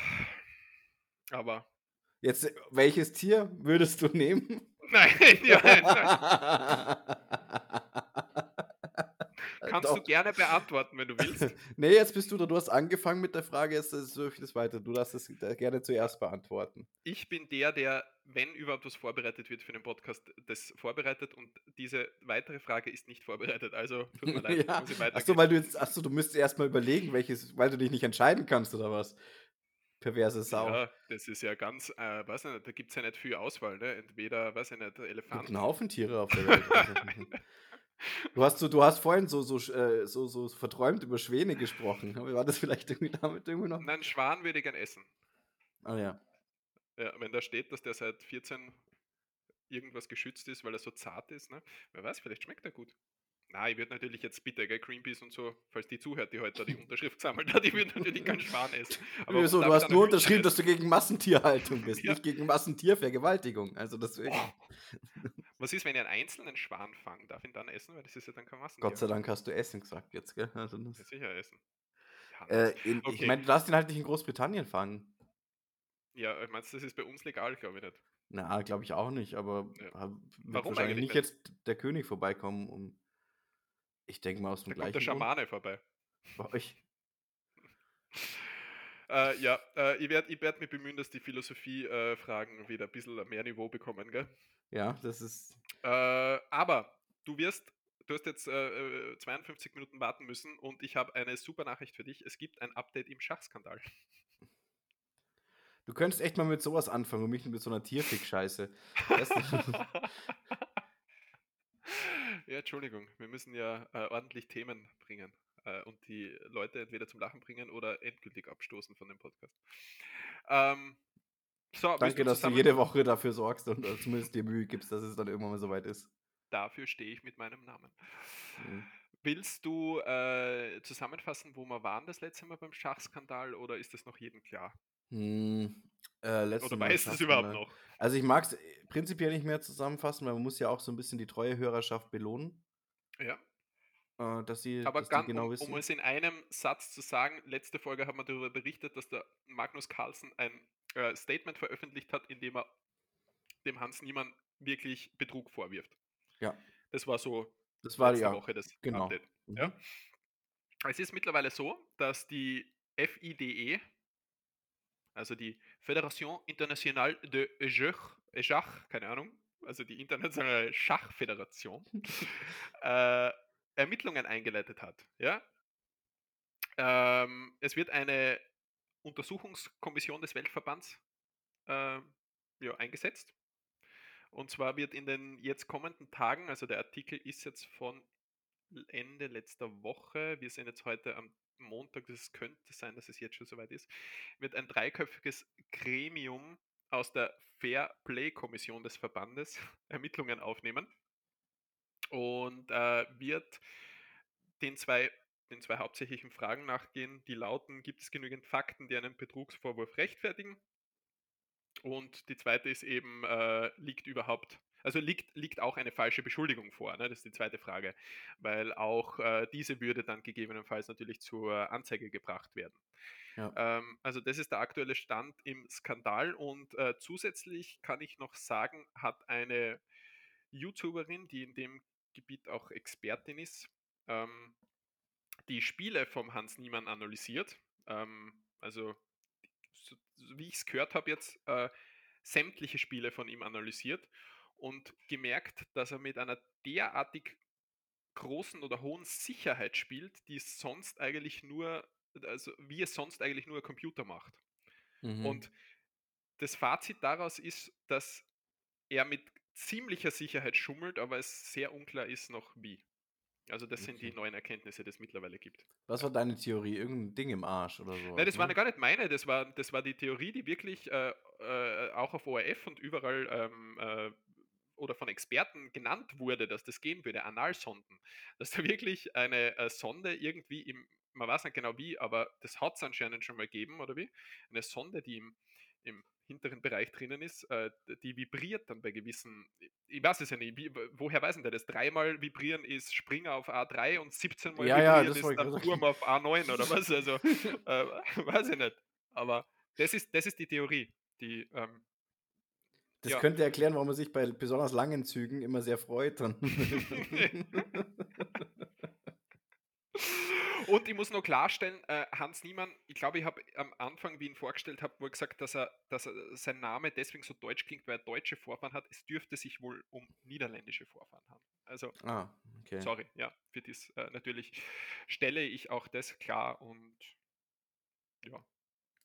Aber Jetzt, welches Tier würdest du nehmen? Nein, ja, nein. Kannst du Doch. gerne beantworten, wenn du willst. Nee, jetzt bist du da. Du hast angefangen mit der Frage, jetzt suche ich das weiter. Du darfst es gerne zuerst beantworten. Ich bin der, der, wenn überhaupt was vorbereitet wird für den Podcast, das vorbereitet und diese weitere Frage ist nicht vorbereitet. Also tut mir leid, ja. muss ich Achso, weitergehen. weil du jetzt, achso, du müsstest erst mal überlegen, welches, weil du dich nicht entscheiden kannst oder was? Perverse Sau. Ja, das ist ja ganz, äh, weiß ich nicht, da gibt es ja nicht viel Auswahl, ne? Entweder, weiß ich nicht, Es gibt Elefant. einen Haufen Tiere auf der Welt. Du, hast so, du hast vorhin so, so, äh, so, so verträumt über Schwäne gesprochen. War das vielleicht irgendwie damit irgendwie noch? Nein, Schwan würde ich gern essen. Ah ja. Ja, wenn da steht, dass der seit 14 irgendwas geschützt ist, weil er so zart ist, ne? Wer weiß, vielleicht schmeckt er gut. Na, ich würde natürlich jetzt bitte, gell, Greenpeace und so, falls die zuhört, die heute die Unterschrift gesammelt hat, ich würde natürlich keinen Schwan essen. Aber Wieso? Du ich hast nur unterschrieben, dass du gegen Massentierhaltung bist, Ja. nicht gegen Massentiervergewaltigung. Also deswegen. Was ist, wenn ich einen einzelnen Schwan fange? Darf ich ihn dann essen? Weil das ist ja dann kein Gott sei Massentier. Dank hast du Essen gesagt jetzt, gell? Also das, Ja, sicher essen. Äh, in, Ich Okay. meine, du darfst ihn halt nicht in Großbritannien fangen. Ja, ich meinst, das ist bei uns legal, glaube ich nicht. Na, glaube ich auch nicht, aber Ja. wird Warum wahrscheinlich nicht nicht? jetzt der König vorbeikommen, um. Ich denke mal aus dem Da kommt der gleichen Grund. Schamane vorbei. Bei euch. Äh, ja, äh, ich werde ich werd mich bemühen, dass die Philosophie-Fragen wieder ein bisschen mehr Niveau bekommen, gell? Ja, das ist. Äh, aber du wirst, du hast jetzt äh, äh, 52 Minuten warten müssen und ich habe eine super Nachricht für dich. Es gibt ein Update im Schachskandal. Du könntest echt mal mit sowas anfangen und mich mit so einer Tierfick-Scheiße. Ja, Entschuldigung, wir müssen ja äh, ordentlich Themen bringen äh, und die Leute entweder zum Lachen bringen oder endgültig abstoßen von dem Podcast. Ähm, so, Danke, dass du jede Woche dafür sorgst und äh, zumindest dir Mühe gibst, dass es dann irgendwann mal soweit ist. Dafür stehe ich mit meinem Namen. Mhm. Willst du äh, zusammenfassen, wo wir waren das letzte Mal beim Schachskandal oder ist das noch jedem klar? Hm, äh, Oder weißt du es überhaupt noch? Also ich mag es prinzipiell nicht mehr zusammenfassen, weil man muss ja auch so ein bisschen die treue Hörerschaft belohnen, Ja. äh, dass sie, Aber dass ganz, genau um, wissen. um es in einem Satz zu sagen, letzte Folge haben wir darüber berichtet, dass der Magnus Carlsen ein äh, Statement veröffentlicht hat, in dem er dem Hans Niemann wirklich Betrug vorwirft. Ja. Das war so das war letzte ja. Woche das genau. Update. Mhm. Ja. Es ist mittlerweile so, dass die FIDE, also die Fédération Internationale de äh, Schach, keine Ahnung, also die internationale Schachföderation, äh, Ermittlungen eingeleitet hat. Ja? Ähm, es wird eine Untersuchungskommission des Weltverbands äh, ja, eingesetzt. Und zwar wird in den jetzt kommenden Tagen, also der Artikel ist jetzt von Ende letzter Woche, wir sind jetzt heute am Montag, das könnte sein, dass es jetzt schon soweit ist, wird ein dreiköpfiges Gremium aus der Fair Play Kommission des Verbandes Ermittlungen aufnehmen und äh, wird den zwei, den zwei hauptsächlichen Fragen nachgehen, die lauten, gibt es genügend Fakten, die einen Betrugsvorwurf rechtfertigen? Und die zweite ist eben, äh, liegt überhaupt, Also liegt, liegt auch eine falsche Beschuldigung vor, ne? das ist die zweite Frage, weil auch äh, diese würde dann gegebenenfalls natürlich zur Anzeige gebracht werden. Ja. Ähm, also das ist der aktuelle Stand im Skandal und äh, zusätzlich kann ich noch sagen, hat eine YouTuberin, die in dem Gebiet auch Expertin ist, ähm, die Spiele vom Hans Niemann analysiert. Ähm, also so, wie ich es gehört habe jetzt, äh, sämtliche Spiele von ihm analysiert und gemerkt, dass er mit einer derartig großen oder hohen Sicherheit spielt, die es sonst eigentlich nur, also wie es sonst eigentlich nur ein Computer macht. Mhm. Und das Fazit daraus ist, dass er mit ziemlicher Sicherheit schummelt, aber es sehr unklar ist noch wie. Also das sind die Okay. neuen Erkenntnisse, die es mittlerweile gibt. Was war deine Theorie? Irgendein Ding im Arsch oder so? Nein, das war gar nicht meine, das war, das war die Theorie, die wirklich äh, äh, auch auf ORF und überall ähm, äh, oder von Experten genannt wurde, dass das gehen würde, Analsonden. Dass da wirklich eine äh, Sonde irgendwie im, man weiß nicht genau wie, aber das hat es anscheinend schon mal gegeben, oder wie? Eine Sonde, die im, im hinteren Bereich drinnen ist, äh, die vibriert dann bei gewissen, ich weiß es ja nicht, wie, woher weiß denn der das? Dreimal vibrieren ist Springer auf A3 und 17 Mal Ja, ja, vibrieren das ist dann. Turm auf A9 oder was? Also, äh, weiß ich nicht. Aber das ist, das ist die Theorie, die ähm, Das Ja. könnte erklären, warum man sich bei besonders langen Zügen immer sehr freut. Und ich muss noch klarstellen, äh, Hans Niemann, ich glaube, ich habe am Anfang, wie ich ihn vorgestellt habe, wohl gesagt, dass er, dass er sein Name deswegen so deutsch klingt, weil er deutsche Vorfahren hat. Es dürfte sich wohl um niederländische Vorfahren handeln. Also, ah, okay. sorry, ja, für das äh, natürlich stelle ich auch das klar und ja.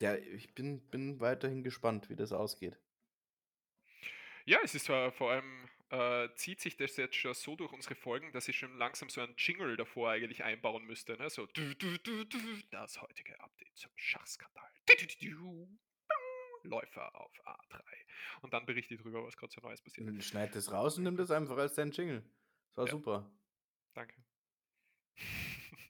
Ja, ich bin, bin weiterhin gespannt, wie das ausgeht. Ja, es ist zwar vor allem, äh, zieht sich das jetzt schon so durch unsere Folgen, dass ich schon langsam so einen Jingle davor eigentlich einbauen müsste. Ne? So, du, du, du, das heutige Update zum Schachskandal. Läufer auf A3. Und dann berichte ich drüber, was gerade so Neues passiert. Und schneid das raus und nimm das einfach als dein Jingle. Das war Ja. super. Danke.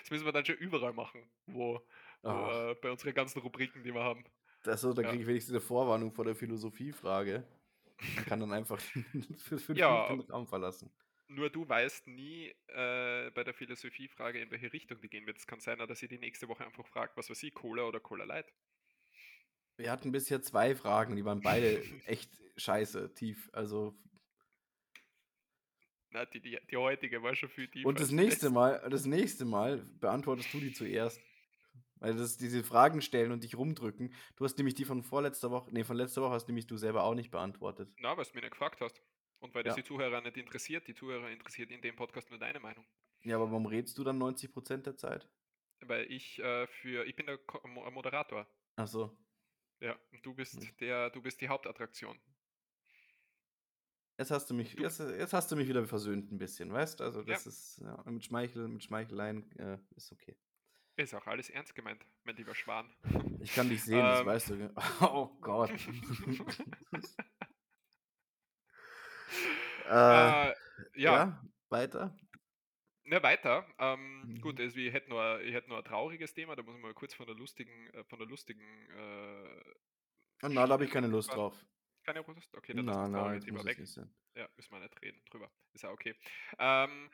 Das müssen wir dann schon überall machen, wo, wo äh, bei unseren ganzen Rubriken, die wir haben. Das so, da Ja. kriege ich wenigstens eine Vorwarnung vor der Philosophiefrage. Und kann dann einfach für fünf Ja. Den Raum verlassen. Nur du weißt nie äh, bei der Philosophiefrage, in welche Richtung die gehen wird. Es kann sein, dass ich die nächste Woche einfach frage, was weiß ich, Cola oder Cola Light. Wir hatten bisher zwei Fragen, die waren beide echt scheiße, tief. Also, Na, die, die, die heutige war schon viel tiefer. und das nächste. Mal, das nächste Mal beantwortest du die zuerst. Weil das diese Fragen stellen und dich rumdrücken. Du hast nämlich die von vorletzter Woche, nee, von letzter Woche hast nämlich du selber auch nicht beantwortet. Na, weil du mich nicht gefragt hast. Und weil das Ja. die Zuhörer nicht interessiert. Die Zuhörer interessiert in dem Podcast nur deine Meinung. Ja, aber warum redest du dann 90% der Zeit? Weil ich äh, für, ich bin der Ko Mo Moderator. Ach so. Ja, und du bist Hm. der, du bist die Hauptattraktion. Jetzt hast du mich, Du- jetzt, jetzt hast du mich wieder versöhnt ein bisschen, weißt? Also Ja. das ist ja, mit Schmeichel, mit Schmeicheleien äh, ist okay. Ist auch alles ernst gemeint, mein lieber Schwan. Ich kann dich sehen, das Ähm. weißt du. ge- Oh Gott. äh, ja. äh, ja, weiter. Ne, weiter. Ähm, Mhm. Gut, also ich hätte nur, ich hätte nur ein trauriges Thema, da muss man mal kurz von der lustigen, äh, von der lustigen, äh, na, da habe ich keine Lust wegfahren. drauf. Keine Lust? Okay, dann Na, lass das na, traurige Thema weg. Ja, müssen wir nicht reden drüber. Ist ja okay. Ähm,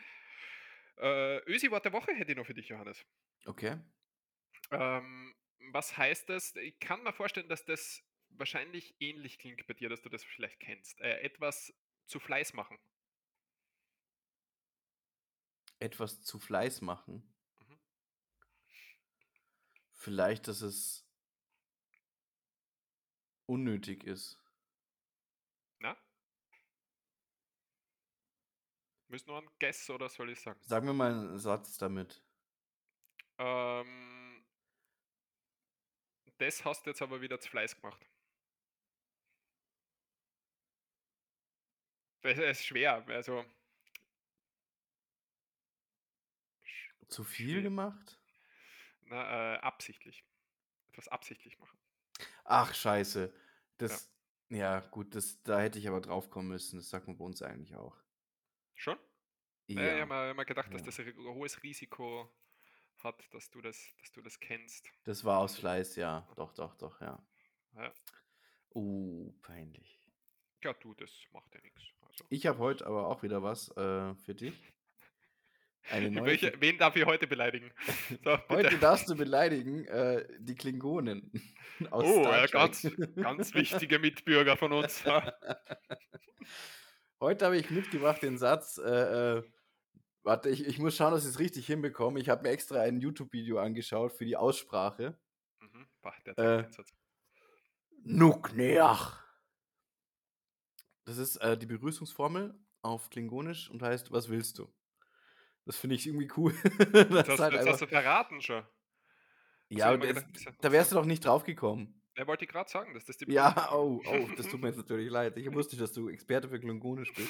äh, Ösi-Wort der Woche hätte ich noch für dich, Johannes. Okay. Ähm, was heißt das? Ich kann mir vorstellen, dass das wahrscheinlich ähnlich klingt bei dir, dass du das vielleicht kennst. Äh, etwas zu Fleiß machen. Etwas zu Fleiß machen. Mhm. Vielleicht, dass es unnötig ist. Na? Müssen nur ein Guess oder soll ich sagen? Sag mir mal einen Satz damit. Ähm, das hast du jetzt aber wieder zu Fleiß gemacht. Das ist schwer, also. Zu viel gemacht? Na, äh, absichtlich. Etwas absichtlich machen. Ach, scheiße. Das, ja, gut, das, da hätte ich aber drauf kommen müssen. Das sagt man bei uns eigentlich auch. Schon? Ja. Ja. Ich habe mir, hab mir gedacht, dass Ja. das ein hohes Risiko hat, dass du das, dass du das kennst. Das war aus Fleiß, ja. Doch, doch, doch, ja. Ja. Uh, peinlich. Ja, du, das macht ja nichts. Also, Ich habe heute aber auch wieder was äh, für dich. Eine neue. welche, wen darf ich heute beleidigen? So. Heute darfst du beleidigen äh, die Klingonen. oh, ja, ganz, ganz wichtige Mitbürger von uns. Heute habe ich mitgebracht den Satz, äh, äh, warte, ich, ich muss schauen, dass ich es richtig hinbekomme. Ich habe mir extra ein YouTube-Video angeschaut für die Aussprache. Mhm. Boah, der Äh. Nukneach. Das ist äh, die Begrüßungsformel auf Klingonisch und heißt, was willst du? Das finde ich irgendwie cool. das Das, halt das einfach, hast du verraten schon. ja, das, gedacht, ja da wärst du doch nicht drauf gekommen. Er wollte gerade sagen, dass das die Ja, Begrüßung- oh, oh, das tut mir jetzt natürlich leid. Ich wusste, dass du Experte für Klingonisch bist.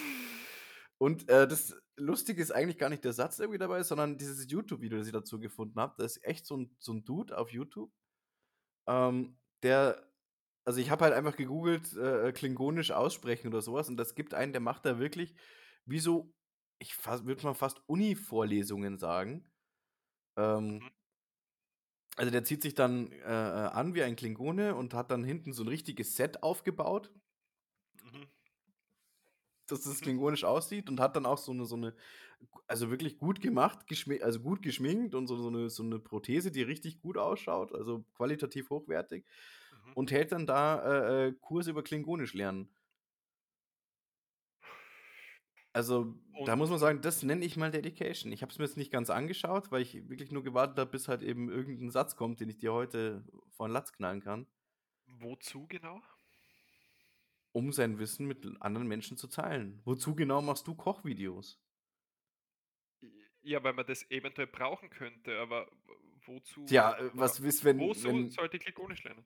Und äh, das Lustige ist eigentlich gar nicht der Satz, der irgendwie dabei ist, sondern dieses YouTube-Video, das ich dazu gefunden habe. Das ist echt so ein, so ein Dude auf YouTube, ähm, der, also ich habe halt einfach gegoogelt, äh, Klingonisch aussprechen oder sowas und das gibt einen, der macht da wirklich wie so, ich würde mal fast Uni-Vorlesungen sagen. Ähm, Mhm. also der zieht sich dann äh, äh, an wie ein Klingone und hat dann hinten so ein richtiges Set aufgebaut. Dass das klingonisch aussieht und hat dann auch so eine, so eine, also wirklich gut gemacht, also gut geschminkt und so, so, eine, so eine Prothese, die richtig gut ausschaut, also qualitativ hochwertig Mhm. und hält dann da äh, äh, Kurse über Klingonisch lernen. Also, da muss man Und- sagen, das nenne ich mal Dedication. Ich habe es mir jetzt nicht ganz angeschaut, weil ich wirklich nur gewartet habe, bis halt eben irgendein Satz kommt, den ich dir heute vor den Latz knallen kann, Wozu genau? Um sein Wissen mit anderen Menschen zu teilen. Wozu genau machst du Kochvideos? Ja, weil man das eventuell brauchen könnte, aber wozu? Tja, äh, was ist, wenn, Wozu wenn sollte ich Klingonisch lernen?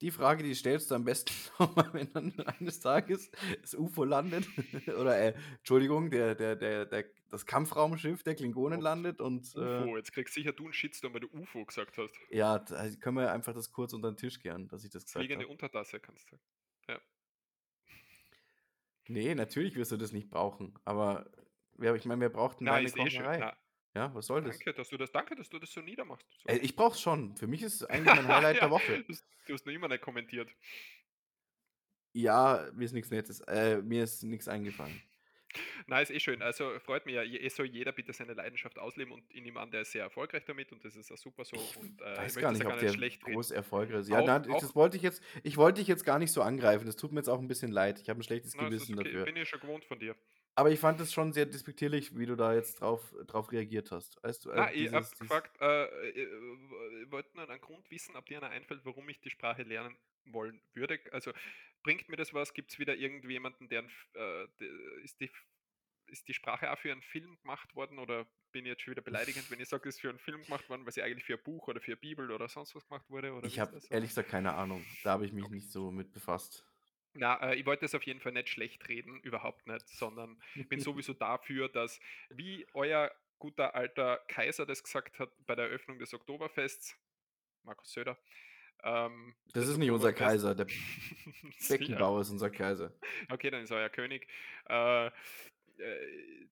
Die Frage, die stellst du am besten nochmal, wenn dann eines Tages das UFO landet oder äh, Entschuldigung, der, der, der, der, das Kampfraumschiff der Klingonen landet und äh, UFO, jetzt kriegst sicher du einen Shitstorm, weil du UFO gesagt hast. ja, da können wir einfach das kurz unter den Tisch kehren, dass ich das gesagt Fliegende habe. Untertasse kannst du sagen. Nee, natürlich wirst du das nicht brauchen, aber ja, ich meine, wir brauchten ist eh schön. Kocherei. Na, Ja, was soll das? danke, dass du das, danke, dass du das so niedermachst. So. Äh, ich brauch's schon. Für mich ist es eigentlich mein Highlight Ja, der Woche. Du, hast- noch immer nicht kommentiert. Ja, mir ist nichts Nettes. Äh, mir ist nichts eingefallen. Nein, ist eh schön. Also freut mich ja, es soll jeder bitte seine Leidenschaft ausleben und ich nehme an, der ist sehr erfolgreich damit und das ist auch super so. Und äh, weiß ich gar nicht, ob ja der groß erfolgreich ist. Ja, Auch- nein, ich- auch- das wollte ich jetzt, ich wollte dich jetzt gar nicht so angreifen. Das tut mir jetzt auch ein bisschen leid. Ich habe ein schlechtes Na, Gewissen okay, dafür. Bin ich schon gewohnt von dir. Aber ich fand es schon sehr despektierlich, wie du da jetzt drauf, drauf reagiert hast. Weißt du, äh, Na, ich habe dieses- dieses- gefragt, äh, äh, äh, ich wollte nur einen Grund wissen, ob dir einer einfällt, warum ich die Sprache lernen wollen würde. Also bringt mir das was? Gibt es wieder irgendjemanden, der, ein F- äh, ist, die, ist die Sprache auch für einen Film gemacht worden oder bin ich jetzt schon wieder beleidigend, wenn ich sage, es ist für einen Film gemacht worden, weil sie eigentlich für ein Buch oder für eine Bibel oder sonst was gemacht wurde? Ich habe ehrlich gesagt keine Ahnung. Da habe ich mich nicht so mit befasst. Na, äh, ich wollte es auf jeden Fall nicht schlecht reden, überhaupt nicht, sondern ich bin sowieso dafür, dass, wie euer guter alter Kaiser das gesagt hat bei der Eröffnung des Oktoberfests, Markus Söder, ähm, Das das ist nicht unser Kaiser, der. Beckenbauer ist unser Kaiser. Okay, dann ist euer König. Äh, äh,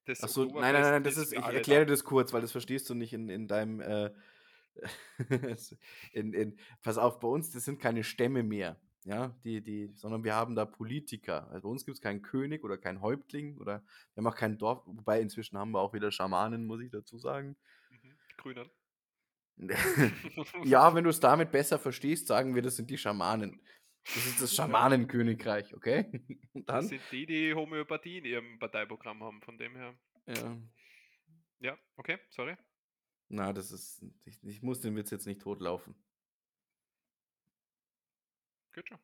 das Achso, nein, nein, nein, Oktoberfest das ist, ich erkläre da. das kurz, weil das verstehst du nicht in, in deinem, äh, in, in, pass auf, bei uns, das sind keine Stämme mehr, ja, die, die, sondern wir haben da Politiker. Also bei uns gibt es keinen König oder keinen Häuptling oder wir haben auch kein Dorf, wobei inzwischen haben wir auch wieder Schamanen, muss ich dazu sagen. Mhm. Grünen. ja, wenn du es damit besser verstehst, sagen wir, das sind die Schamanen. Das ist das Schamanenkönigreich, okay? Und Das dann, sind die, die Homöopathie in ihrem Parteiprogramm haben, von dem her. ja, Ja, okay, sorry. na, das ist, ich, ich muss den Witz jetzt nicht totlaufen. Gut schon.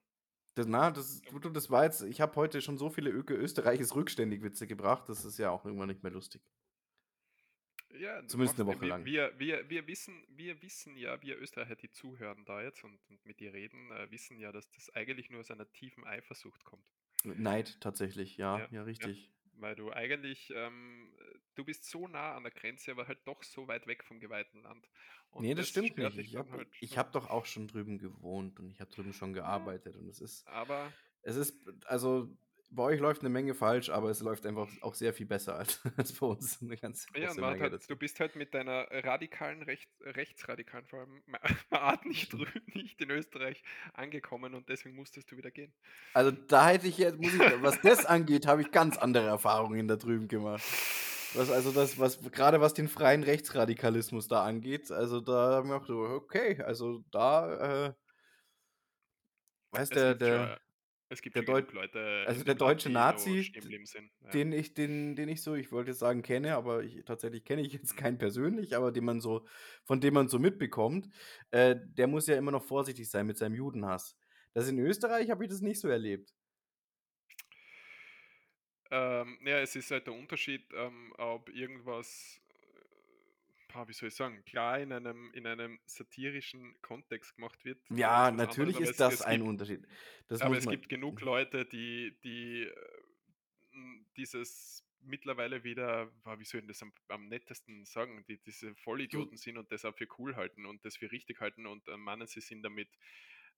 Das, na, das, du, das war jetzt, ich habe heute schon so viele Öke Österreichs rückständig Witze gebracht, das ist ja auch irgendwann nicht mehr lustig. Ja, Zumindest eine Woche wir, lang. Wir, wir, wir, wissen, wir wissen ja, wir Österreicher, die zuhören da jetzt und, und mit dir reden, äh, wissen ja, dass das eigentlich nur aus einer tiefen Eifersucht kommt. Neid tatsächlich, ja, Ja, ja, ja. Weil du eigentlich, ähm, du bist so nah an der Grenze, aber halt doch so weit weg vom geweihten Land. Und nee, das, stimmt stört nicht. Ich habe halt hab doch auch schon drüben gewohnt und ich habe drüben schon gearbeitet und es ist, Aber es ist, also bei euch läuft eine Menge falsch, aber es läuft einfach auch sehr viel besser als, als bei uns. Eine ganz Ja, Menge halt, du bist halt mit deiner radikalen, Recht, rechtsradikalen, vor allem Art nicht, drü- nicht in Österreich angekommen und deswegen musstest du wieder gehen. Also da hätte ich jetzt, muss ich, was das angeht, habe ich ganz andere Erfahrungen da drüben gemacht. Was also das, was gerade was den freien Rechtsradikalismus da angeht, also da haben wir auch so, okay, also da, äh, weißt Es der, der, es gibt der Deut- Leute also in der deutsche Nazi. Ja. den ich, den, den ich so, ich wollte jetzt sagen, kenne, aber ich, tatsächlich kenne ich jetzt Mhm. keinen persönlich, aber den man so, von dem man so mitbekommt, äh, der muss ja immer noch vorsichtig sein mit seinem Judenhass. Das in Österreich habe ich das nicht so erlebt. Ähm, ja, es ist halt der Unterschied, ähm, ob irgendwas, äh, wie soll ich sagen, klar in einem, in einem satirischen Kontext gemacht wird. dann Ja, natürlich anderes, ist das ein gibt, Unterschied. Das aber es gibt genug Leute, die, die äh, dieses mittlerweile wieder, wie soll ich das am, am nettesten sagen, die diese Vollidioten sind und das auch für cool halten und das für richtig halten und äh, meinen, sie sind damit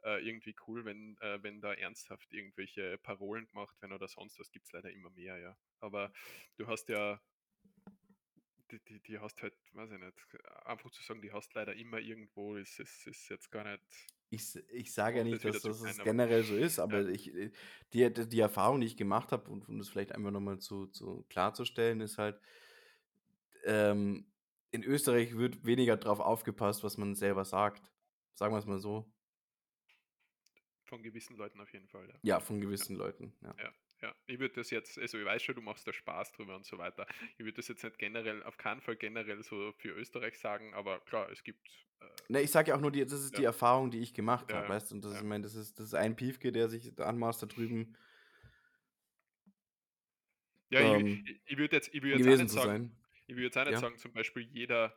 äh, irgendwie cool, wenn, äh, wenn da ernsthaft irgendwelche Parolen gemacht werden oder sonst was, gibt es leider immer mehr, ja. Aber du hast ja, die, die, die hast halt, weiß ich nicht, einfach zu sagen, die hast leider immer irgendwo, ist, ist, ist jetzt gar nicht, Ich, ich sage ja nicht, das dass das generell so ist, ja. aber ich, äh, die, die die Erfahrung, die ich gemacht habe, und um das vielleicht einfach nochmal zu, zu klarzustellen, ist halt, ähm, in Österreich wird weniger drauf aufgepasst, was man selber sagt. Sagen wir es mal so. Von gewissen Leuten auf jeden Fall, ja. Ja, von gewissen Leuten. Ja. Ja, ja. Ich würde das jetzt, also ich weiß schon, du machst da Spaß drüber und so weiter. Ich würde das jetzt nicht generell, auf keinen Fall generell so für Österreich sagen, aber klar, es gibt. Äh, Ne, ich sage ja auch nur, die, das ist die Ja. Erfahrung, die ich gemacht habe, ja, weißt du? Und das ist, ja. ich meine, das ist, das ist ein Piefke, der sich anmaßt, da drüben ja, ähm, ich, ich, würde jetzt, ich würde jetzt auch gewesen nicht zu sagen, sein. ich würde jetzt auch nicht sagen, zum Beispiel jeder,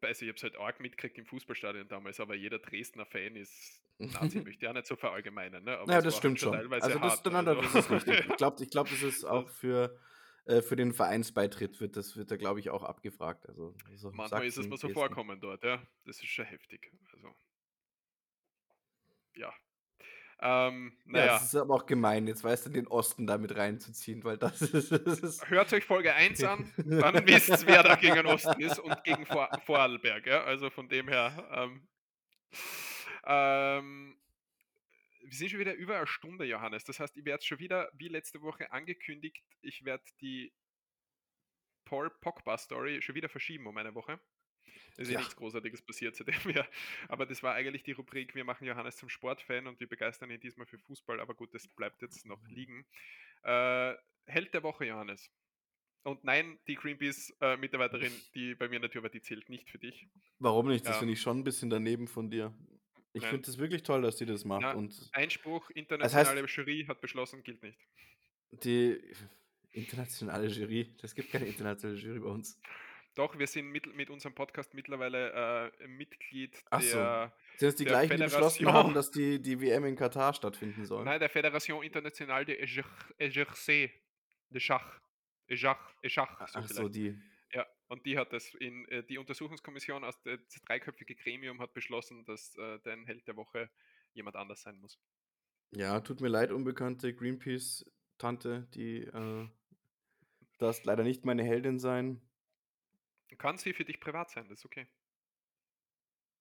also ich habe es halt arg mitgekriegt im Fußballstadion damals, aber jeder Dresdner Fan ist Nazi, möchte ich auch nicht so verallgemeinern, ne? aber Ja, das stimmt schon Also das, hart. Ne? nein, Also, das ist richtig. Ich glaube, ich glaub, das ist auch für, äh, für den Vereinsbeitritt wird das wird da, glaube ich, auch abgefragt. Also so manchmal ist es mir so vorkommen dort, ja. Das ist schon heftig. Also, ja. Ähm, Ja, naja, das ist aber auch gemein, jetzt weißt du, den Osten da mit reinzuziehen, weil das ist. Das ist hört euch Folge 1 an, dann wisst ihr, wer da gegen den Osten ist und gegen Vor Vorarlberg. Ja? Also von dem her. Ähm, ähm, wir sind schon wieder über eine Stunde, Johannes. Das heißt, ich werde schon wieder, wie letzte Woche angekündigt, ich werde die Paul Pogba Story schon wieder verschieben um eine Woche. Es ist ja ja, nichts Großartiges passiert seitdem wir, aber das war eigentlich die Rubrik, wir machen Johannes zum Sportfan und wir begeistern ihn diesmal für Fußball, aber gut, das bleibt jetzt noch liegen. Äh, Held der Woche, Johannes. Und nein, die Greenpeace-Mitarbeiterin, die bei mir in der Tür war, die zählt nicht für dich. warum nicht? Das Ähm, finde ich schon ein bisschen daneben von dir. Ich finde es wirklich toll, dass die das macht. Na, Und Einspruch, das internationale heißt, Jury hat beschlossen, gilt nicht. die internationale Jury, das gibt keine internationale Jury bei uns. Doch, wir sind mit, mit unserem Podcast mittlerweile äh, Mitglied Ach so. der, Sind es die der gleichen, die beschlossen haben, dass die, die WM in Katar stattfinden soll? nein, der Fédération Internationale de Ejer- Exercé de Schach. Ejach, A- so Ach so, die. Ja, und die hat das in äh, die Untersuchungskommission aus der das dreiköpfige Gremium hat beschlossen, dass äh, dein Held der Woche jemand anders sein muss. Ja, tut mir leid, unbekannte Greenpeace-Tante, die äh, darfst leider nicht meine Heldin sein. Kann sie für dich privat sein, das ist okay.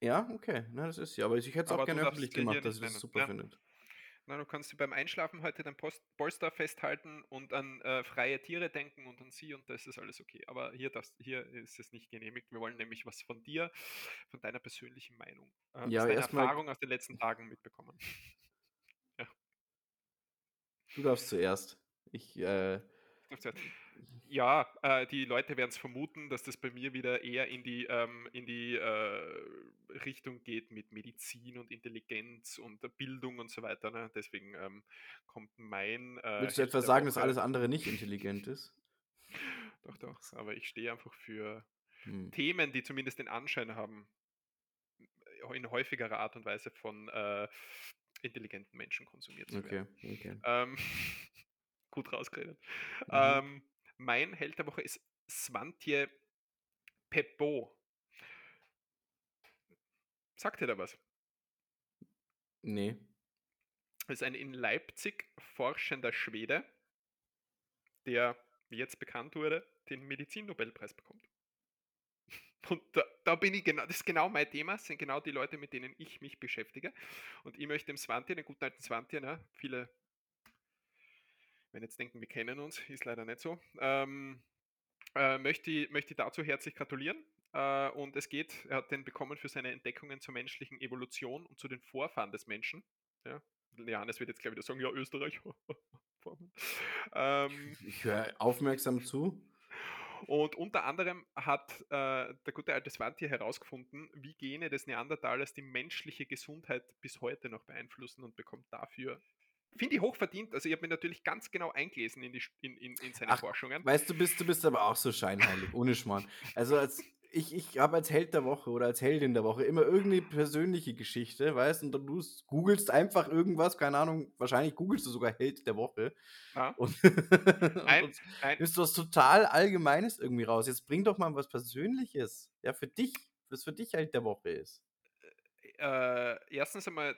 Ja, okay, na, das ist sie. Aber ich hätte es auch gerne öffentlich gemacht, dass ich das super Ja. finde. Na, du kannst sie beim Einschlafen heute dein Post Polster festhalten und an äh, freie Tiere denken und an sie und das ist alles okay. Aber hier, darfst, hier ist es nicht genehmigt. Wir wollen nämlich was von dir, von deiner persönlichen Meinung, äh, aus Ja, deiner erstmal, Erfahrung aus den letzten Tagen mitbekommen. Ja, du darfst zuerst. Ich, äh, ja. Äh, die Leute werden es vermuten, dass das bei mir wieder eher in die, ähm, in die äh, Richtung geht mit Medizin und Intelligenz und Bildung und so weiter. Ne? Deswegen ähm, kommt mein äh, willst du etwa sagen, dass alles andere nicht intelligent ist? Doch, doch. Aber ich stehe einfach für Hm. Themen, die zumindest den Anschein haben, äh, in häufigerer Art und Weise von äh, intelligenten Menschen konsumiert zu Okay, werden. okay. Ähm, gut rausgeredet. Mhm. Ähm, mein Held der Woche ist Svantje Peppo. Sagt ihr da was? Nee. ist ein in Leipzig forschender Schwede, der, wie jetzt bekannt wurde, den Medizinnobelpreis bekommt. Und da, da, bin ich genau, das ist genau mein Thema, das sind genau die Leute, mit denen ich mich beschäftige. Und ich möchte dem Swantje, den guten alten Swantje, ne, viele, wenn jetzt denken, wir kennen uns, ist leider nicht so, ähm, äh, möchte, möchte dazu herzlich gratulieren. Äh, und es geht, er hat den bekommen für seine Entdeckungen zur menschlichen Evolution und zu den Vorfahren des Menschen. Ja. Johannes wird jetzt gleich wieder sagen, ja, Österreich. ähm, ich höre aufmerksam zu. Und unter anderem hat äh, der gute alte Svante herausgefunden, wie Gene des Neandertalers die menschliche Gesundheit bis heute noch beeinflussen und bekommt dafür Finde ich hochverdient. Also ich habe mir natürlich ganz genau eingelesen in, die, in, in, in seine Ach, Forschungen. Weißt du, bist, du bist aber auch so scheinheilig, ohne Schmarrn. Also als, ich, ich habe als Held der Woche oder als Heldin der Woche immer irgendeine persönliche Geschichte, weißt du, und du googelst einfach irgendwas, keine Ahnung, wahrscheinlich googelst du sogar Held der Woche. Ja. Und, nein, und nein. nimmst du was total Allgemeines irgendwie raus. Jetzt bring doch mal was Persönliches, ja, für dich, was für dich Held der Woche ist. Äh, erstens einmal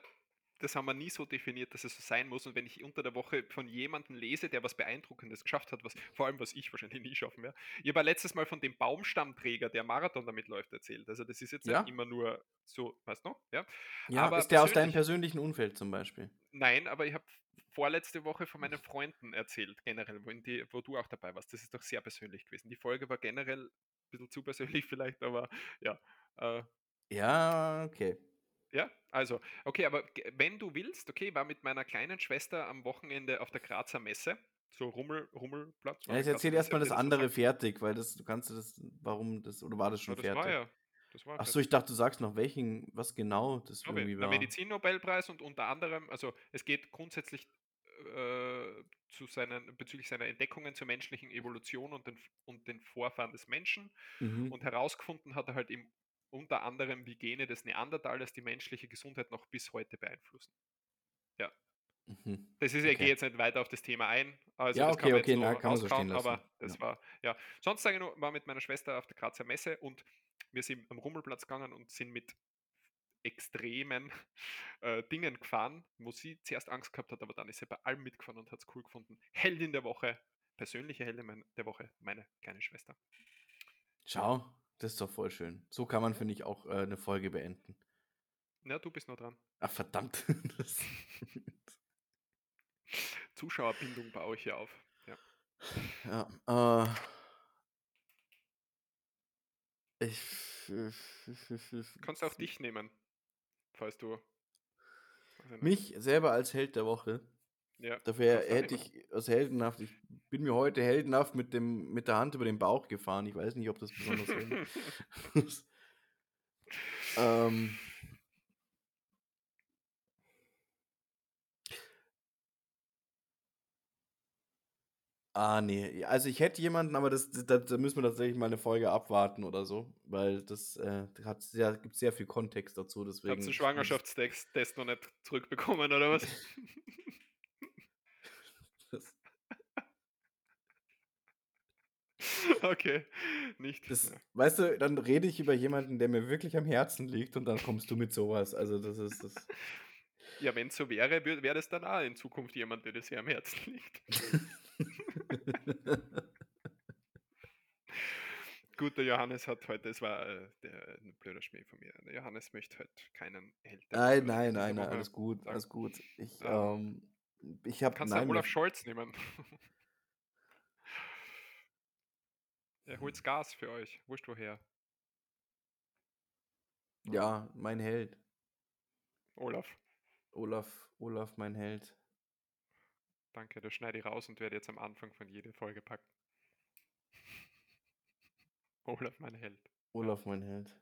das haben wir nie so definiert, dass es so sein muss. Und wenn ich unter der Woche von jemandem lese, der was Beeindruckendes geschafft hat, was vor allem was ich wahrscheinlich nie schaffen werde. Ich habe letztes Mal von dem Baumstammträger, der Marathon damit läuft, erzählt. Also das ist jetzt ja. immer nur so, weißt du? Ja, ja aber ist der aus deinem persönlichen Umfeld zum Beispiel? Nein, aber ich habe vorletzte Woche von meinen Freunden erzählt, generell, wo, die, wo du auch dabei warst. Das ist doch sehr persönlich gewesen. Die Folge war generell ein bisschen zu persönlich vielleicht, aber ja. Äh, ja, okay. Ja, also, okay, aber wenn du willst, okay, war mit meiner kleinen Schwester am Wochenende auf der Grazer Messe, so Rummel, Rummelplatz. Ja, jetzt erzähl erstmal das andere fertig, weil das, du kannst das, warum das, oder war das schon ja, das fertig? War ja, das war Ach so, ich dachte, du sagst noch welchen, was genau das okay, irgendwie war. Der Medizinnobelpreis und unter anderem, also es geht grundsätzlich äh, zu seinen, bezüglich seiner Entdeckungen zur menschlichen Evolution und den, und den Vorfahren des Menschen. Mhm. Und herausgefunden hat er halt im unter anderem wie Gene des Neandertalers die menschliche Gesundheit noch bis heute beeinflussen. Ja. Mhm. Das ist, okay. ich gehe jetzt nicht weiter auf das Thema ein. Also ja, okay, okay, na, kann man so stehen lassen. Aber das ja. war, ja. Sonst sage ich nur, war mit meiner Schwester auf der Grazer Messe und wir sind am Rummelplatz gegangen und sind mit extremen äh, Dingen gefahren, wo sie zuerst Angst gehabt hat, aber dann ist sie bei allem mitgefahren und hat es cool gefunden. Heldin der Woche, persönliche Heldin der Woche, meine kleine Schwester. Ciao. Das ist doch voll schön. So kann man, finde ich, auch äh, eine Folge beenden. Ja, du bist noch dran. Ach, verdammt. Zuschauerbindung baue ich hier auf. Ja. ja äh, ich. Kannst auch dich nehmen, falls du. Mich selber als Held der Woche. Ja, Dafür hätte ich als heldenhaft, ich bin mir heute heldenhaft mit, dem, mit der Hand über den Bauch gefahren. Ich weiß nicht, ob das besonders ist. ähm, Ah, nee. Also ich hätte jemanden, aber das, das, da müssen wir tatsächlich mal eine Folge abwarten oder so, weil das äh, hat sehr, gibt sehr viel Kontext dazu. Deswegen Hast du einen Schwangerschaftstest noch nicht zurückbekommen, oder was? Okay, nicht. Das. Weißt du, dann rede ich über jemanden, der mir wirklich am Herzen liegt und dann kommst du mit sowas. Also das ist das. Ja, wenn es so wäre, wäre das dann auch in Zukunft jemand, der dir sehr am Herzen liegt. Gut, der Johannes hat heute, es war äh, der, ein blöder Schmäh von mir. Der Johannes möchte heute keinen Held. Nein, nein, nein, nein, alles gut, sagen. alles gut. Ich, ähm, ich habe. Kannst du Olaf Scholz nehmen? Er holt Gas für euch. Wurscht woher. Ja, mein Held. Olaf. Olaf, Olaf, mein Held. Danke, das schneide ich raus und werde jetzt am Anfang von jeder Folge packen. Olaf, mein Held. Olaf, mein Held.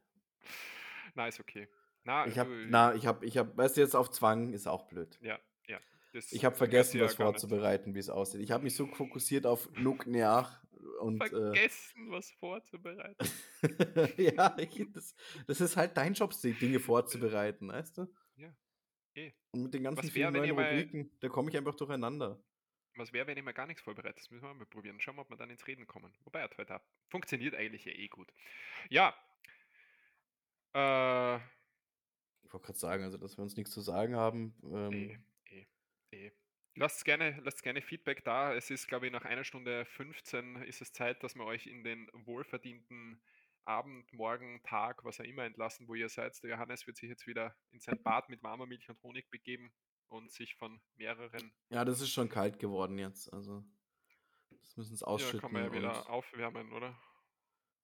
Na, ist okay. Na, ich habe, na, ich habe, ich habe, weißt du, jetzt auf Zwang ist auch blöd. Ja, ja. ich habe vergessen, was vorzubereiten, wie es aussieht. Ich habe mich so fokussiert auf Nuk Neach und, äh, Vergessen, äh, was vorzubereiten. ja, ich, das, das, ist halt dein Job, die Dinge vorzubereiten, weißt du? Ja. Eh. Und mit den ganzen wär, vielen neuen Rubriken, mal, da komme ich einfach durcheinander. Was wäre, wenn ich mal gar nichts vorbereite? Das müssen wir mal probieren. Schauen wir, ob wir dann ins Reden kommen. Wobei, hat heute funktioniert eigentlich ja eh gut. Ja. Äh, ich wollte gerade sagen, also, dass wir uns nichts zu sagen haben. Ähm, eh, eh. Eh. Lasst gerne, lasst gerne Feedback da. Es ist, glaube ich, nach einer Stunde 15 ist es Zeit, dass wir euch in den wohlverdienten Abend, Morgen, Tag, was auch immer entlassen, wo ihr seid. Der Johannes wird sich jetzt wieder in sein Bad mit Marmormilch und Honig begeben und sich von mehreren. Ja, das ist schon kalt geworden jetzt. Also, das müssen es ausschütten. Ja, kann man ja wieder aufwärmen, oder?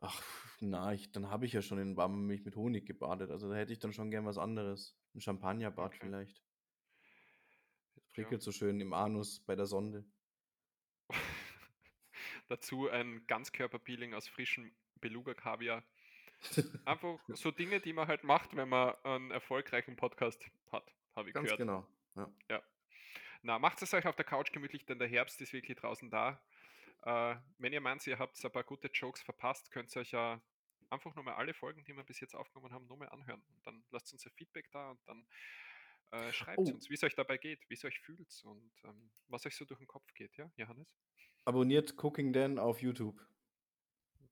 Ach, na, ich, dann habe ich ja schon in Marmormilch mit Honig gebadet. Also, da hätte ich dann schon gern was anderes. Ein Champagnerbad Okay. vielleicht. Prickelt so schön im Anus bei der Sonde. Dazu ein Ganzkörperpeeling aus frischem Beluga-Kaviar. Einfach so Dinge, die man halt macht, wenn man einen erfolgreichen Podcast hat, habe ich Ganz gehört. genau. Ja. Na, macht es euch auf der Couch gemütlich, denn der Herbst ist wirklich draußen da. Äh, wenn ihr meint, ihr habt ein paar gute Jokes verpasst, könnt ihr euch ja einfach nochmal alle Folgen, die wir bis jetzt aufgenommen haben, nochmal anhören. Und dann lasst uns ein Feedback da und dann äh, schreibt Oh. uns, wie es euch dabei geht, wie es euch fühlt und ähm, was euch so durch den Kopf geht, ja, Johannes? Abonniert Cooking Dan auf YouTube.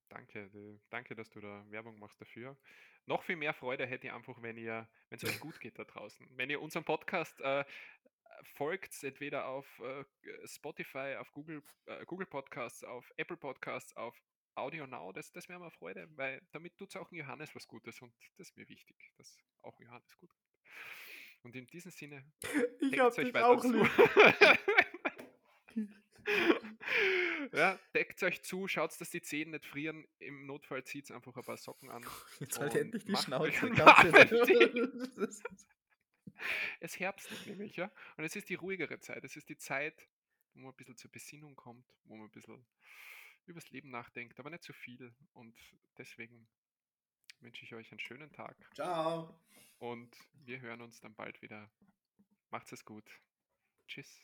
Danke, äh, danke, dass du da Werbung machst dafür. Noch viel mehr Freude hätte ich einfach, wenn ihr, wenn es euch gut geht da draußen. Wenn ihr unserem Podcast äh, folgt, entweder auf äh, Spotify, auf Google, äh, Google Podcasts, auf Apple Podcasts, auf Audio Now, das, das wäre mir Freude, weil damit tut es auch Johannes was Gutes und das ist mir wichtig, dass auch Johannes gut geht. Und in diesem Sinne, Ich deckt hab euch dich auch zu. lieb. ja, deckt euch zu, schaut, dass die Zehen nicht frieren. Im Notfall zieht einfach ein paar Socken an. Jetzt halt endlich die Schnauze. Es herbstlich nämlich, ja. Und es ist die ruhigere Zeit. Es ist die Zeit, wo man ein bisschen zur Besinnung kommt, wo man ein bisschen übers Leben nachdenkt, aber nicht zu viel. Und deswegen wünsche ich euch einen schönen Tag Ciao. und wir hören uns dann bald wieder. Macht's es gut. Tschüss.